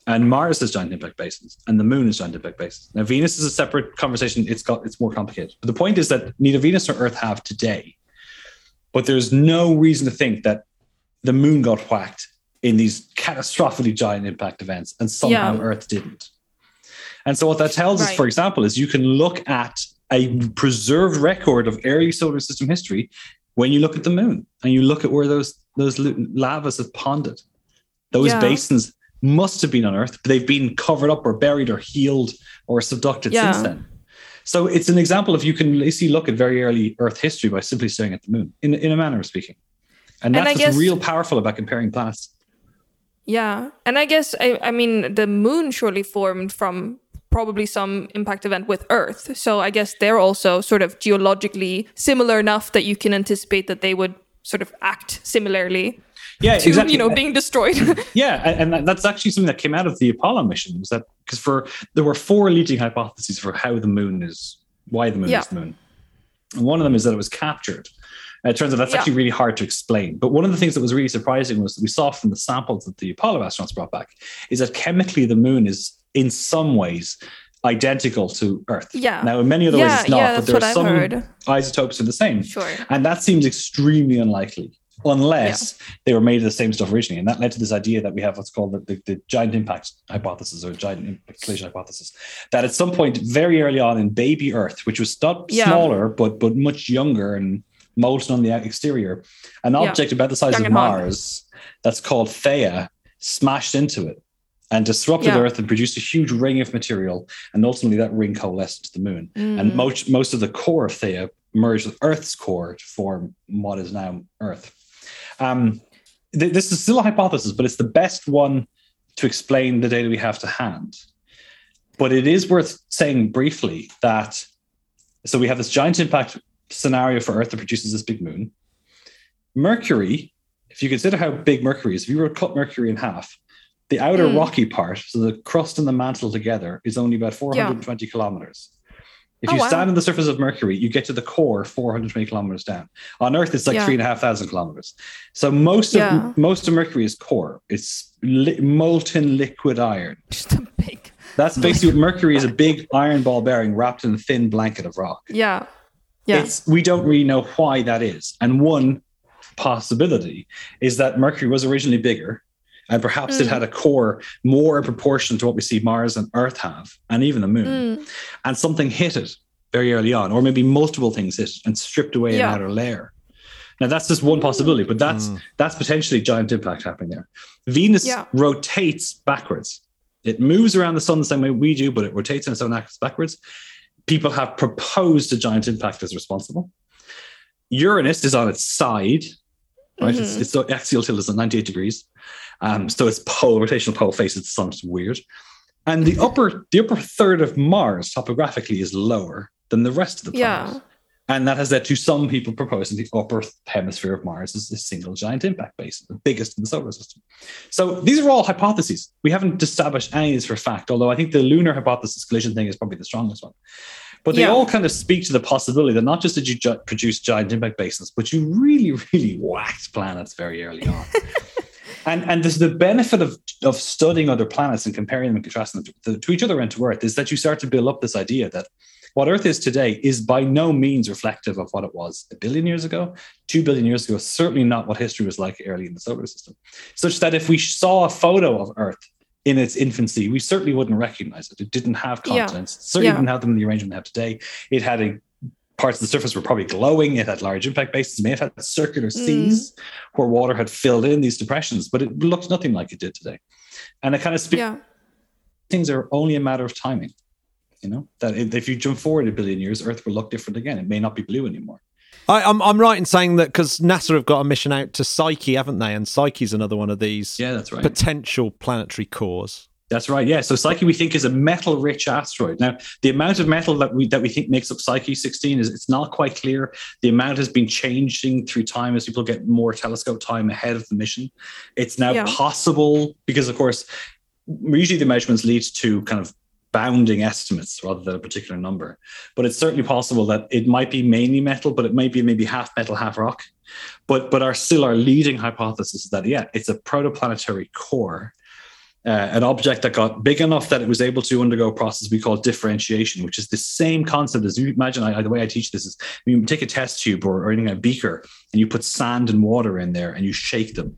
and Mars has giant impact basins, and the Moon has giant impact basins. Now Venus is a separate conversation. It's got it's more complicated. But the point is that neither Venus nor Earth have today. But there's no reason to think that the Moon got whacked in these catastrophically giant impact events, and somehow Yeah. Earth didn't. And so what that tells us, for example, is you can look at a preserved record of early solar system history when you look at the moon and you look at where those those lavas have ponded. Those Yeah. basins must have been on Earth, but they've been covered up or buried or healed or subducted Yeah. since then. So it's an example of you can basically look at very early Earth history by simply staring at the moon, in, in a manner of speaking. And And that's what's guess- real powerful about comparing planets. Yeah, and I guess I, I mean the moon surely formed from probably some impact event with Earth. So I guess they're also sort of geologically similar enough that you can anticipate that they would sort of act similarly Yeah, to exactly. you know being destroyed. Yeah, and that's actually something that came out of the Apollo mission. Was that because for there were four leading hypotheses for how the moon is, why the moon Yeah. is the moon. And one of them is that it was captured. And it turns out that's Yeah. actually really hard to explain. But one of the things that was really surprising was that we saw from the samples that the Apollo astronauts brought back is that chemically the moon is in some ways identical to Earth. Yeah. Now, in many other Yeah, ways, it's not. yeah, but there are some heard. isotopes are the same. sure. And that seems extremely unlikely unless they were made of the same stuff originally. And that led to this idea that we have what's called the, the, the giant impact hypothesis or giant impact collision hypothesis. That at some point very early on in baby Earth, which was not Yeah. smaller, but but much younger and molten on the exterior, an Yeah. object about the size Young of hot. Mars that's called Theia smashed into it and disrupted Yeah. Earth and produced a huge ring of material. And ultimately that ring coalesced to the moon Mm. and most most of the core of Theia merged with Earth's core to form what is now Earth. Um, th- this is still a hypothesis, but it's the best one to explain the data we have to hand. But it is worth saying briefly that so we have this giant impact scenario for Earth that produces this big moon. Mercury, if you consider how big Mercury is, if you were to cut Mercury in half, the outer Mm. rocky part, so the crust and the mantle together, is only about 420 kilometers. If Oh, you wow. stand on the surface of Mercury, you get to the core 420 kilometers down. On Earth, it's like Yeah. three and a half thousand kilometers. So most of Yeah. most of Mercury is core. It's li- molten liquid iron. Just a big. That's basically what Mercury is a big iron ball bearing wrapped in a thin blanket of rock. Yeah. Yeah. It's we don't really know why that is. And one possibility is that Mercury was originally bigger, and perhaps it Mm. had a core more in proportion to what we see Mars and Earth have, and even the Moon. Mm. And something hit it very early on, or maybe multiple things hit and stripped away Yeah. an outer layer. Now that's just one possibility, but that's Mm. that's potentially giant impact happening there. Venus Yeah. rotates backwards. It moves around the sun the same way we do, but it rotates in its own axis backwards. People have proposed a giant impact as responsible. Uranus is on its side, right? It's, Mhm. its the axial tilt is at 98 degrees. Um, so its pole, rotational pole faces the sun. It's weird. And the upper, the upper third of Mars topographically is lower than the rest of the planet. Yeah. And that has led to some people proposing the upper hemisphere of Mars as a single giant impact basin, the biggest in the solar system. So these are all hypotheses. We haven't established any of this for fact, although I think the lunar hypothesis collision thing is probably the strongest one. But they Yeah. all kind of speak to the possibility that not just did you ju- produce giant impact basins, but you really, really whacked planets very early on. And and this, the benefit of, of studying other planets and comparing them and contrasting them to, to each other and to Earth is that you start to build up this idea that what Earth is today is by no means reflective of what it was a billion years ago, two billion years ago, certainly not what history was like early in the solar system. Such that if we saw a photo of Earth in its infancy, we certainly wouldn't recognize it. It didn't have Yeah. continents, certainly Yeah. didn't have them in the arrangement they have today. It had a parts of the surface were probably glowing. It had large impact bases, it may have had circular hmm. seas where water had filled in these depressions, but it looked nothing like it did today. And it kind of speaks Yeah. things are only a matter of timing. You know, that if if you jump forward a billion years, Earth will look different again. It may not be blue anymore. I, I'm I'm right in saying that because NASA have got a mission out to Psyche, haven't they? And Psyche's another one of these Yeah, that's right. potential planetary cores. That's right. Yeah. So Psyche we think is a metal-rich asteroid. Now, the amount of metal that we that we think makes up Psyche 16 is it's not quite clear. The amount has been changing through time as people get more telescope time ahead of the mission. It's now Yeah. possible because, of course, usually the measurements lead to kind of bounding estimates rather than a particular number. But it's certainly possible that it might be mainly metal, but it might be maybe half metal, half rock. But but our still our leading hypothesis is that yeah, it's a protoplanetary core uh, an object that got big enough that it was able to undergo a process we call differentiation, which is the same concept as you imagine. I, the way I teach this is you take a test tube or, or in a beaker and you put sand and water in there and you shake them.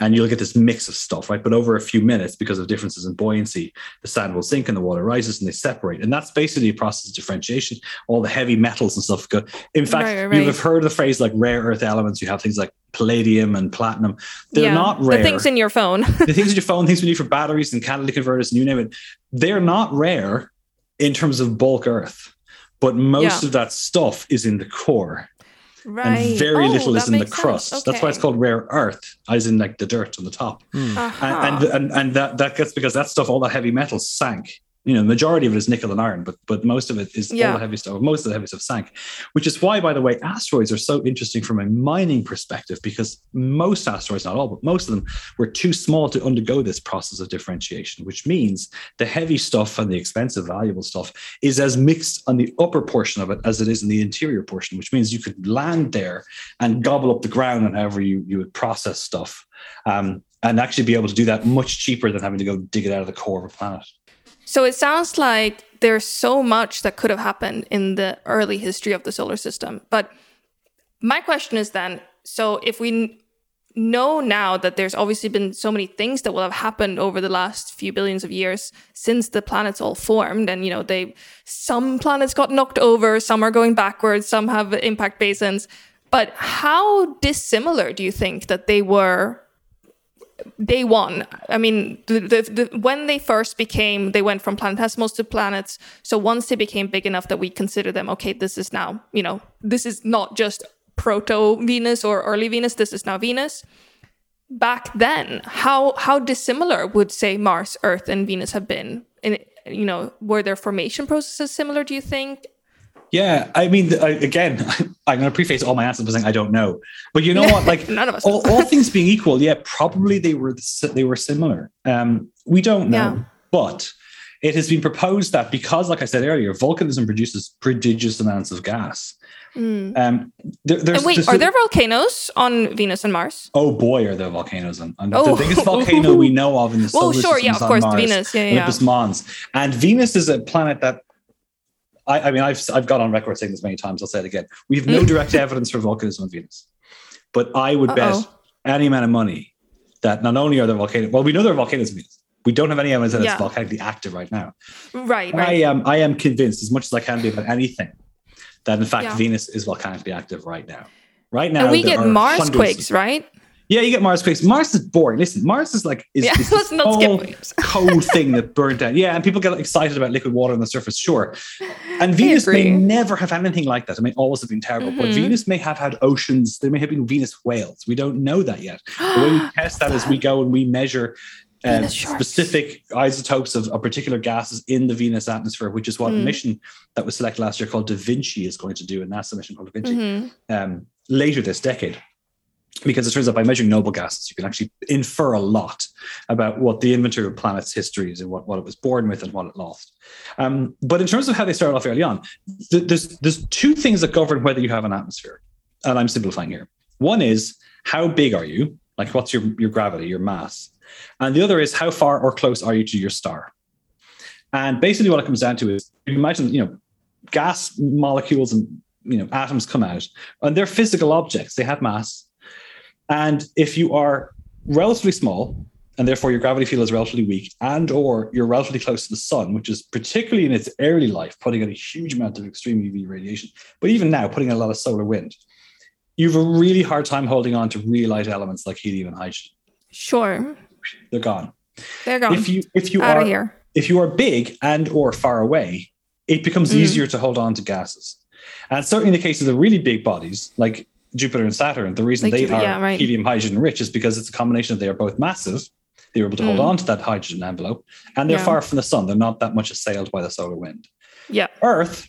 And you'll get this mix of stuff, right? But over a few minutes, because of differences in buoyancy, the sand will sink and the water rises and they separate. And that's basically a process of differentiation. All the heavy metals and stuff go. In fact, Right, right, you have heard the phrase like rare earth elements. You have things like palladium and platinum. They're yeah. not rare The things in your phone. the things in your phone, things we need for batteries and catalytic converters, and you name it, they're not rare in terms of bulk earth. But most Yeah. of that stuff is in the core, right. and very Oh, little is in the makes sense. crust. That's why it's called rare earth, as in like the dirt on the top. Uh-huh. And, and and and that that gets because that stuff, all that heavy metal sank. You know, the majority of it is nickel and iron, but but most of it is all the heavy stuff. Most of the heavy stuff sank, which is why, by the way, asteroids are so interesting from a mining perspective because most asteroids, not all, but most of them, were too small to undergo this process of differentiation. Which means the heavy stuff and the expensive, valuable stuff is as mixed on the upper portion of it as it is in the interior portion. Which means you could land there and gobble up the ground and however you you would process stuff um, and actually be able to do that much cheaper than having to go dig it out of the core of a planet. So it sounds like there's so much that could have happened in the early history of the solar system. But my question is then so if we know now that there's obviously been so many things that will have happened over the last few billions of years since the planets all formed and you know they some planets got knocked over some are going backwards some have impact basins but how dissimilar do you think that they were day one i mean the, the, the, when they first became they went from planetesimals to planets. So once they became big enough that we consider them okay this is now you know this is not just proto venus or early venus this is now venus. Back then how how dissimilar would say mars earth and venus have been? In you know were their formation processes similar do you think Yeah, I mean, I, again, I'm going to preface all my answers by saying I don't know, but you know what? Like, None of us all, all things being equal, yeah, probably they were they were similar. Um, we don't know, Yeah. but it has been proposed that because, like I said earlier, volcanism produces prodigious amounts of gas. Um, there, there's, and wait there's- are there volcanoes on venus and mars Oh boy, are there volcanoes! on, and Oh. the biggest volcano we know of in the solar system? Oh, sure, system yeah, of course, Mars, Venus, yeah, yeah, Olympus Mons, and Venus is a planet that. I, I mean, I've I've got on record saying this many times. I'll say it again. We have no mm. direct evidence for volcanism on Venus, but I would bet Uh-oh. any amount of money that not only are there volcanoes. Well, we know there are volcanoes on Venus. We don't have any evidence that Yeah. it's volcanically active right now. right I am I am convinced, as much as I can be about anything, that in fact Yeah. Venus is volcanically active right now. Right now, and we get mars quakes right yeah, you get Mars quakes. Mars is boring. Listen, Mars is like is, Yeah, is let's not whole cold thing that burnt down. Yeah, and people get excited about liquid water on the surface, sure. And Venus may never have had anything like that. It may always have been terrible. But Mhm. Venus may have had oceans. There may have been Venus whales. We don't know that yet. The way we test that is we go and we measure uh, specific isotopes of, of particular gases in the Venus atmosphere, which is what a Mm. mission that was selected last year called Da Vinci is going to do, and a NASA mission called Da Vinci Mhm. um, later this decade. Because it turns out by measuring noble gases, you can actually infer a lot about what the inventory of planet's history is and what, what it was born with and what it lost. Um, but in terms of how they started off early on, th- there's, there's two things that govern whether you have an atmosphere. And I'm simplifying here. One is how big are you? Like what's your, your gravity, your mass? And the other is how far or close are you to your star? And basically what it comes down to is imagine, you know, gas molecules and you know atoms come out and they're physical objects they have mass and if you are relatively small and therefore your gravity field is relatively weak and or you're relatively close to the sun which is particularly in its early life putting out a huge amount of extreme uv radiation but even now putting out a lot of solar wind you have a really hard time holding on to real light elements like helium and hydrogen. Sure. They're gone. They're gone. If you if you out are here. if you are big and or far away, it becomes Mm. easier to hold on to gases. And certainly in the case of the really big bodies like Jupiter and Saturn, the reason Like they Jupiter, are yeah, right. helium hydrogen rich is because it's a combination of they are both massive, they were able to hold Mm. on to that hydrogen envelope, and they're Yeah. far from the sun. They're not that much assailed by the solar wind. yeah Earth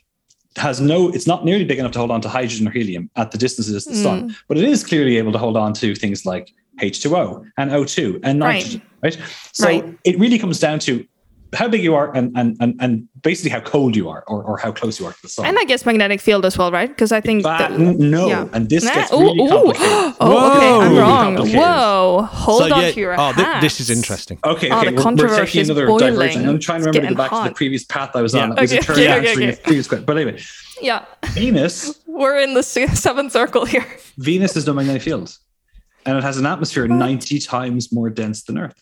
has no, it's not nearly big enough to hold on to hydrogen or helium at the distances of the sun, but it is clearly able to hold on to things like H2O and O2 and Right. nitrogen, right? So Right. it really comes down to how big you are and and and, and basically how cold you are or, or how close you are to the sun. and i guess magnetic field as well right because i think But that, no, yeah. and this Nah, gets ooh, really ooh. complicated. oh okay i'm Whoa. wrong Complicated. whoa hold so on yeah, to your oh, thi- this is interesting. Okay, Oh, okay, the we're, we're controversy taking is another boiling. diversion. I'm trying to remember to go getting back to the previous path I was Yeah. on. It was a turn okay, okay, answering okay. a previous question. But anyway, yeah Venus, we're in the seventh circle here Venus is no magnetic field. and it has an atmosphere 90 times more dense than Earth.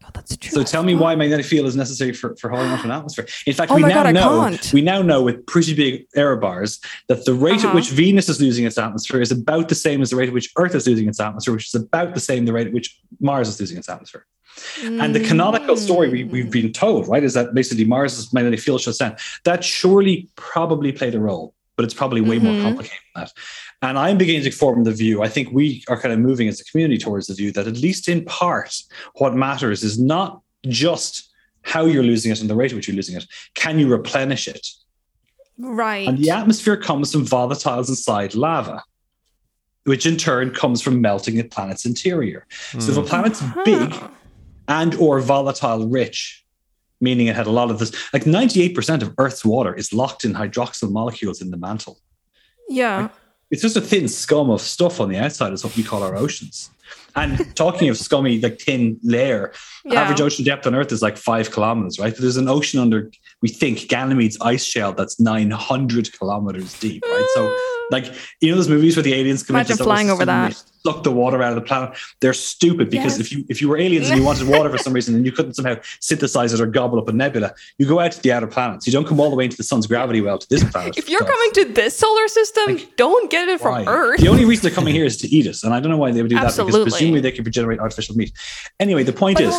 Oh my god, that's true. So tell me why magnetic field is necessary for, for holding onto an atmosphere. In fact, Oh we now God, know we now know with pretty big error bars that the rate Uh-huh. at which Venus is losing its atmosphere is about the same as the rate at which Earth is losing its atmosphere, which is about the same the rate at which Mars is losing its atmosphere. And the canonical story we, we've been told, right, is that basically Mars' magnetic field shuts down. That surely probably played a role, but it's probably way more Mhm. complicated than that. And I'm beginning to form the view, I think we are kind of moving as a community towards the view that, at least in part, what matters is not just how you're losing it and the rate at which you're losing it. Can you replenish it? right. And the atmosphere comes from volatiles inside lava, which in turn comes from melting a planet's interior. So if a hmm. planet's big Huh. and or volatile rich, meaning it had a lot of this, like 98% of Earth's water is locked in hydroxyl molecules in the mantle. Yeah. It's just a thin scum of stuff on the outside is what we call our oceans. And talking of scummy, like thin layer, Yeah. average ocean depth on Earth is like five kilometers, right? But there's an ocean under, we think, Ganymede's ice shell that's 900 kilometers deep, right? So, ah. Like, you know, those movies where the aliens come Imagine into flying over that. suck the water out of the planet. They're stupid because Yes. if you if you were aliens and you wanted water for some reason and you couldn't somehow synthesize it or gobble up a nebula, you go out to the outer planets. You don't come all the way into the sun's gravity well to this planet. If you're coming to this solar system, don't get it from Why? Earth. The only reason they're coming here is to eat us, and I don't know why they would do that because presumably they could regenerate artificial meat. Anyway, the point is,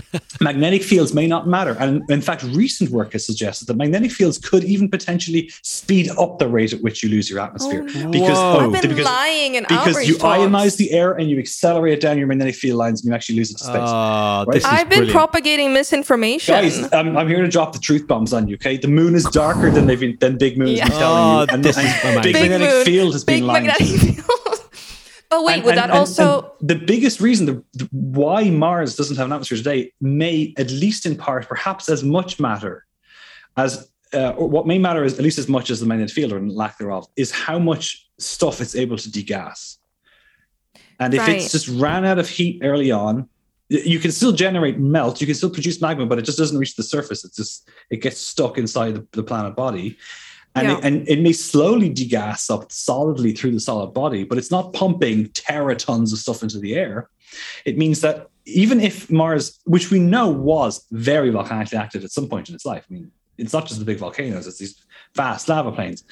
magnetic fields may not matter, and in fact, recent work has suggested that magnetic fields could even potentially speed up the rate at which you lose your atmosphere Oh, because Whoa. oh, I've been because lying and because you talks. ionize the air and you accelerate it down your magnetic field lines and you actually lose it to space. Ah, Right? this is I've been brilliant. propagating misinformation. Guys, I'm, I'm here to drop the truth bombs on you. Okay, the moon is darker than they've been, than Big Moon has Yeah. been telling Oh, you, and, this and is amazing. Big, Big magnetic moon, field has big been lying. to you. but wait, And- would and- that and- also? and the biggest reason the, the- why Mars doesn't have an atmosphere today may, at least in part, perhaps as much matter as uh, or what may matter is at least as much as the magnetic field or lack thereof is how much stuff it's able to degas. And if Right. it's just ran out of heat early on, you can still generate melt, you can still produce magma, but it just doesn't reach the surface. It just it gets stuck inside the, the planet body. And, Yeah. it, and it may slowly degas up solidly through the solid body, but it's not pumping teratons of stuff into the air. It means that even if Mars, which we know was very volcanically active at some point in its life, I mean, it's not just the big volcanoes, it's these vast lava plains.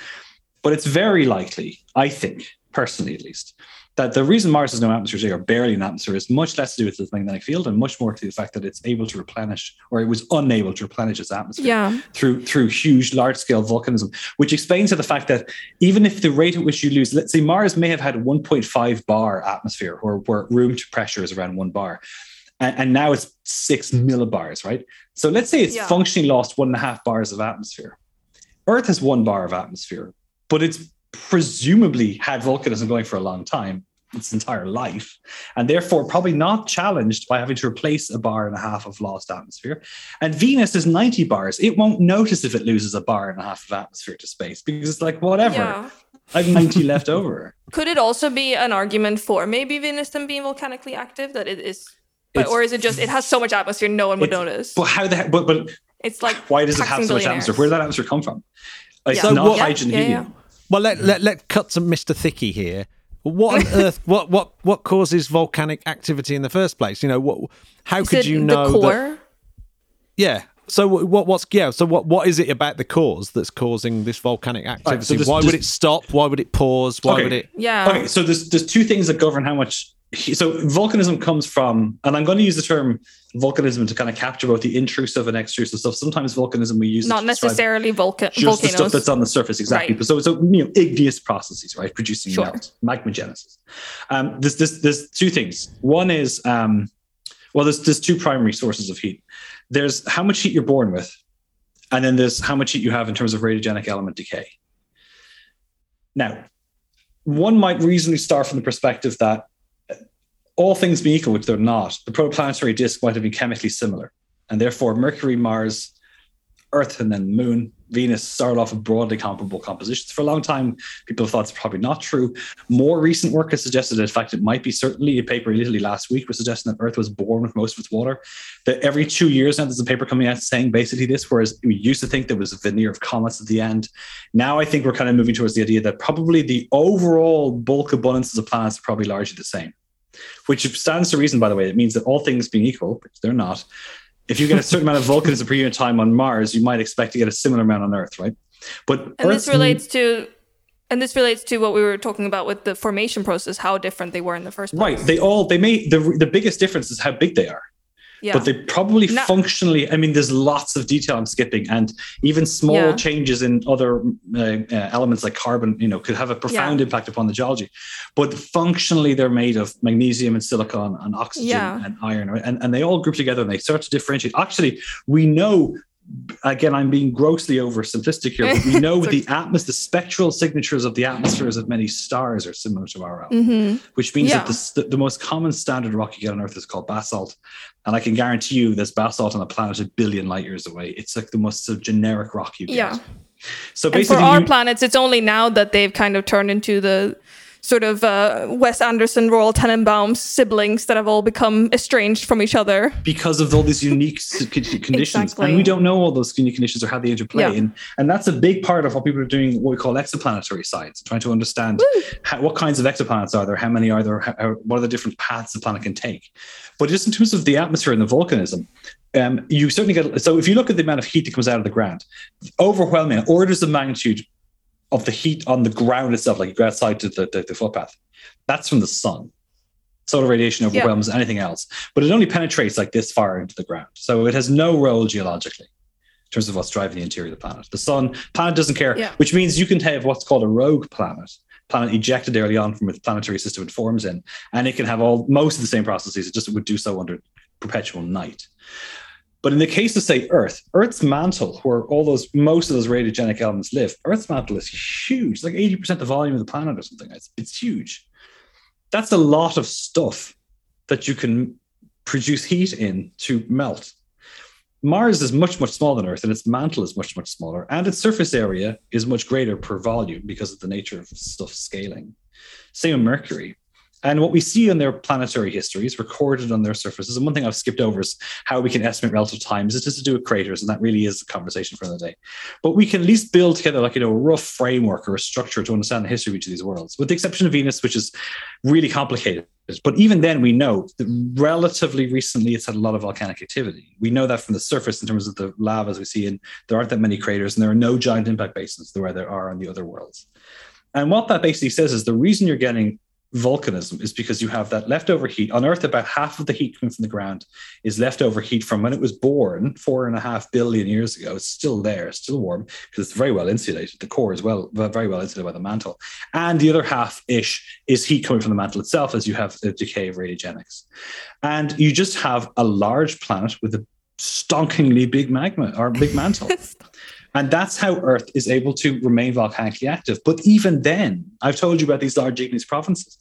But it's very likely, I think, personally at least, that the reason Mars has no atmosphere today, or barely an atmosphere, is much less to do with the magnetic field and much more to the fact that it's able to replenish, or it was unable to replenish its atmosphere Yeah. through through huge, large scale volcanism, which explains to the fact that even if the rate at which you lose, let's say Mars may have had a 1.5 bar atmosphere, or where room to pressure is around one bar, and, and now it's six millibars, right? So let's say it's Yeah. functionally lost one and a half bars of atmosphere. Earth has one bar of atmosphere, but it's presumably had volcanism going for a long time, its entire life, and therefore probably not challenged by having to replace a bar and a half of lost atmosphere. And Venus is 90 bars. It won't notice if it loses a bar and a half of atmosphere to space because it's like, whatever, Yeah. I have 90 left over. Could it also be an argument for maybe Venus then being volcanically active that it is, but, It's- or is it just it has so much atmosphere no one would notice? But how the heck, but, but It's like why does it have so much atmosphere? Where did that atmosphere come from? It's Yeah. So not what- hydrogen Yeah, yeah. helium. Well, let, let, let cut to Mr. Thicky here. What on earth? What what what causes volcanic activity in the first place? You know what? How Is could it you the know core? that? Yeah. So what what's yeah? So what what is it about the cause that's causing this volcanic activity? so this- Why this- would it stop? Why would it pause? Why Okay. would it? yeah. Okay, so there's there's two things that govern how much. So volcanism comes from, and I'm going to use the term volcanism to kind of capture both the intrusive and extrusive stuff. Sometimes volcanism we use Not necessarily volca- just the stuff that's on the surface, exactly. Right. So, so you know, igneous processes, right, producing Sure. melt, magmagenesis. Um, there's, there's, there's two things. One is, um, well, there's there's two primary sources of heat. There's how much heat you're born with, and then there's how much heat you have in terms of radiogenic element decay. Now, one might reasonably start from the perspective that all things being equal, which they're not, the protoplanetary disk might have been chemically similar. And therefore, Mercury, Mars, Earth, and then Moon, Venus started off with broadly comparable compositions. For a long time, people thought it's probably not true. More recent work has suggested, that, in fact, it might be certainly a paper Italy last week was suggesting that Earth was born with most of its water. That every two years now, there's a paper coming out saying basically this, whereas we used to think there was a veneer of comets at the end. Now I think we're kind of moving towards the idea that probably the overall bulk abundances of planets are probably largely the same. Which stands to reason, by the way. It means that all things being equal, which they're not, if you get a certain amount of volcanism per unit time on Mars, you might expect to get a similar amount on Earth, right? But And Earth's this relates to and this relates to what we were talking about with the formation process, how different they were in the first place. right. They all they made the the biggest difference is how big they are. Yeah. but they probably No- functionally i mean there's lots of detail i'm skipping and even small Yeah. changes in other uh, uh, elements like carbon you know could have a profound impact upon the geology but functionally they're made of magnesium and silicon and oxygen Yeah. and iron and, and they all group together and they start to differentiate actually we know again i'm being grossly oversimplistic here but we know the atmos the spectral signatures of the atmospheres of many stars are similar to our own hmm which means Yeah. that the, the most common standard rock you get on Earth is called basalt. And I can guarantee you there's basalt on a planet a billion light years away. It's like the most sort of generic rock you get. Yeah. So And for our you- planets, it's only now that they've kind of turned into the sort of uh, Wes Anderson, Royal Tenenbaum siblings that have all become estranged from each other. because of all these unique conditions. Exactly. And we don't know all those unique conditions or how they interplay. Yeah. And, and that's a big part of what people are doing, what we call exoplanetary science, trying to understand how, what kinds of exoplanets are there, how many are there, how- what are the different paths the planet can take. But just in terms of the atmosphere and the volcanism, um, you certainly get. So if you look at the amount of heat that comes out of the ground, overwhelming orders of magnitude of the heat on the ground itself, like you go outside to the, the, the footpath, that's from the sun. Solar radiation overwhelms anything else, but it only penetrates like this far into the ground. So it has no role geologically in terms of what's driving the interior of the planet. The sun, planet doesn't care, Yeah. which means you can have what's called a rogue planet, planet ejected early on from its planetary system it forms in, and it can have all most of the same processes. It just would do so under perpetual night. But in the case of say Earth, Earth's mantle, where all those most of those radiogenic elements live, Earth's mantle is huge. It's like 80% the volume of the planet or something. It's, it's huge. That's a lot of stuff that you can produce heat in to melt. Mars is much, much smaller than Earth, and its mantle is much, much smaller, and its surface area is much greater per volume because of the nature of stuff scaling. Same with Mercury. And what we see in their planetary histories recorded on their surfaces, and one thing I've skipped over is how we can estimate relative times. It's just to do with craters, and that really is a conversation for another day. But we can at least build together, like you know, a rough framework or a structure to understand the history of each of these worlds, with the exception of Venus, which is really complicated. But even then, we know that relatively recently it's had a lot of volcanic activity. We know that from the surface in terms of the lavas we see, and there aren't that many craters, and there are no giant impact basins the way there are on the other worlds. And what that basically says is the reason you're getting volcanism is because you have that leftover heat. On earth about half of the heat coming from the ground is leftover heat from when it was born four and a half billion years ago. It's still there it's still warm because it's very well insulated. The core is well very well insulated by the mantle. And the other half ish is heat coming from the mantle itself as you have the decay of radiogenics. And you just have a large planet with a stonkingly big magma or big mantle and that's how Earth is able to remain volcanically active. But even then, I've told you about these large igneous provinces.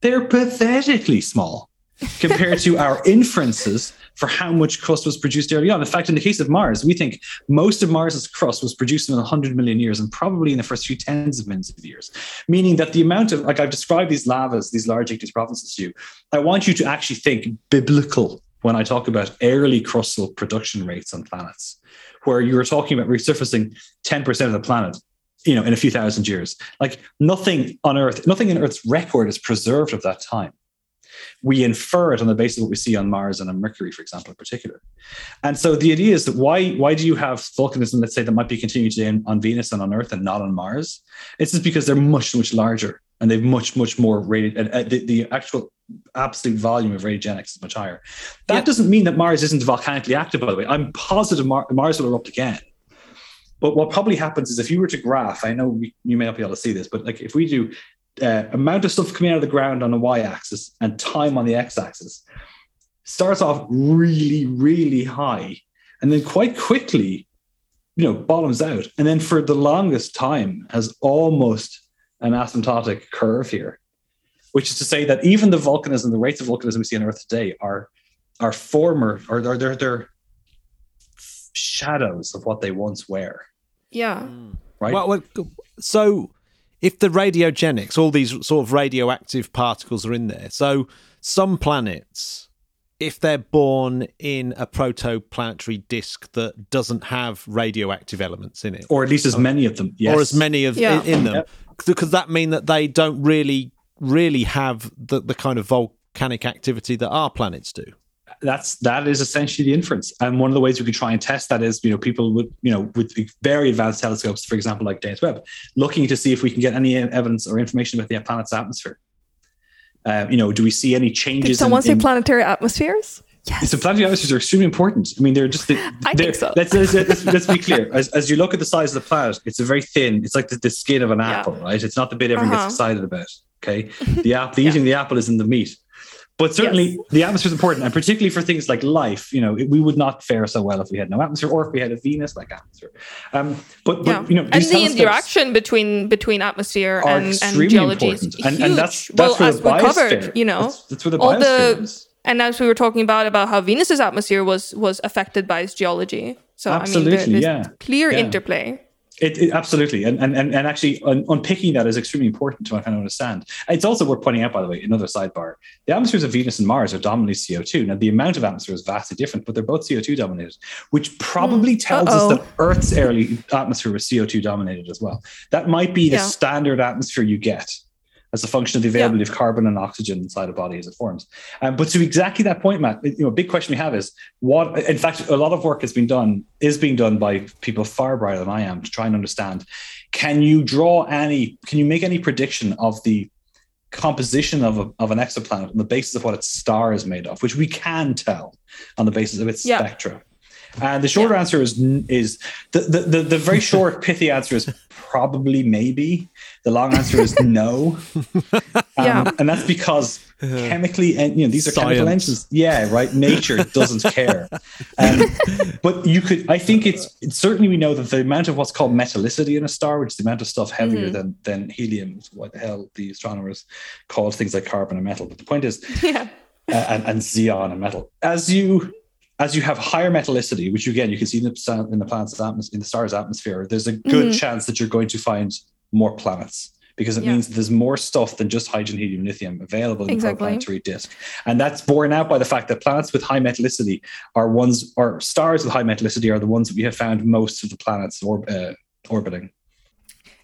They're pathetically small compared to our inferences for how much crust was produced early on. In fact, in the case of Mars, we think most of Mars's crust was produced in 100 million years and probably in the first few tens of millions of years, meaning that the amount of, like I've described these lavas, these large igneous provinces to you, I want you to actually think biblical when I talk about early crustal production rates on planets where you were talking about resurfacing 10% of the planet you know in a few thousand years. Like nothing on earth nothing in earth's record is preserved of that time. We infer it on the basis of what we see on mars and on mercury for example in particular. And so the idea is that why why do you have volcanism let's say that might be continuing today on, on venus and on earth and not on mars? It's just because they're much much larger and they've much much more radi- uh, the, the actual absolute volume of radiogenics is much higher. That Yeah. doesn't mean that mars isn't volcanically active by the way. I'm positive Mar- mars will erupt again. But what probably happens is if you were to graph, I know we, you may not be able to see this, but like if we do uh, amount of stuff coming out of the ground on the y-axis and time on the x-axis, starts off really, really high, and then quite quickly, you know, bottoms out, and then for the longest time has almost an asymptotic curve here, which is to say that even the volcanism, the rates of volcanism we see on Earth today are are former or they're they're, they're shadows of what they once were Yeah. Hmm. right? Well, well, so if the radiogenics, all these sort of radioactive particles are in there, so some planets, if they're born in a protoplanetary disk that doesn't have radioactive elements in it, or at least as many of them. Yes. or as many of Yeah. in, in them, does that mean that they don't really, really have the, the kind of volcanic activity that our planets do. that's that is essentially the inference and one of the ways we could try and test that is you know people with you know with very advanced telescopes for example like james webb looking to see if we can get any evidence or information about the planet's atmosphere uh, you know do we see any changes Did someone in, say in, planetary atmospheres? Yes. so planetary atmospheres are extremely important. I mean, they're just. They're, I think so. Let's, let's, let's, let's be clear. As, as you look at the size of the planet, it's a very thin. It's like the, the skin of an Yeah. apple, right? It's not the bit everyone Uh-huh. gets excited about. Okay, the app, the eating the apple is in the meat. But certainly, Yes. the atmosphere is important, and particularly for things like life. You know, it- we would not fare so well if we had no atmosphere, or if we had a Venus-like atmosphere. Um, but, but yeah. you know, and the interaction between between atmosphere and, and geology important, is and, huge. and that's well, that's where as the we covered, you know, that's, that's where the all the is. and as we were talking about about how Venus's atmosphere was was affected by its geology. So I mean, there- Absolutely, there's yeah. clear Yeah. interplay. It, it- absolutely, and and and, actually unpicking that is extremely important to kind of understand. It's also worth pointing out, by the way, another sidebar: the atmospheres of Venus and Mars are dominantly CO two. Now, the amount of atmosphere is vastly different, but they're both CO two dominated, which hmm. probably tells Uh-oh. us that Earth's early atmosphere was CO two dominated as well. That might be the Yeah. standard atmosphere you get as a function of the availability of carbon and oxygen inside a body as it forms. Um, but to exactly that point, Matt, you know, a big question we have is what. In fact, a lot of work has been done is being done by people far brighter than I am to try and understand. Can you draw any? Can you make any prediction of the composition of, a, of an exoplanet on the basis of what its star is made of, which we can tell on the basis of its Yeah. spectra? And the shorter answer is is the, the the the very short pithy answer is probably maybe. The long answer is no. Um, Yeah. and that's because chemically and you know these are chemical Science. engines. Yeah, right. Nature doesn't care. Um, but you could. I think it's, it's certainly we know that the amount of what's called metallicity in a star, which is the amount of stuff heavier than than helium, is what the hell the astronomers call things like carbon and metal. But the point is, Yeah. uh, and, and xenon and metal. As you as you have higher metallicity, which again you can see in the, sa- in the planet's atmosphere, in the star's atmosphere, there's a good chance that you're going to find more planets because it Yeah. means there's more stuff than just hydrogen, helium, lithium available in Exactly. the protoplanetary disk, and that's borne out by the fact that planets with high metallicity are ones, or stars with high metallicity are the ones that we have found most of the planets or, uh, orbiting.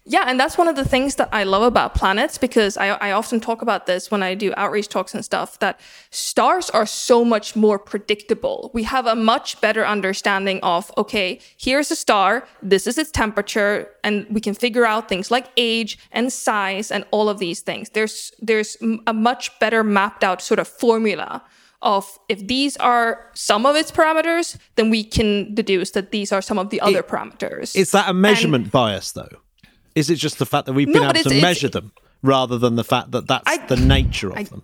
Yeah, and that's one of the things that I love about planets because I, I often talk about this when I do outreach talks and stuff that stars are so much more predictable. We have a much better understanding of, okay, here's a star, this is its temperature, and we can figure out things like age and size and all of these things. There's there's a much better mapped out sort of formula of if these are some of its parameters, then we can deduce that these are some of the other parameters. Is that a measurement bias, though? Is it just the fact that we've been but able to measure them rather than the fact that that's I- the nature of I- them?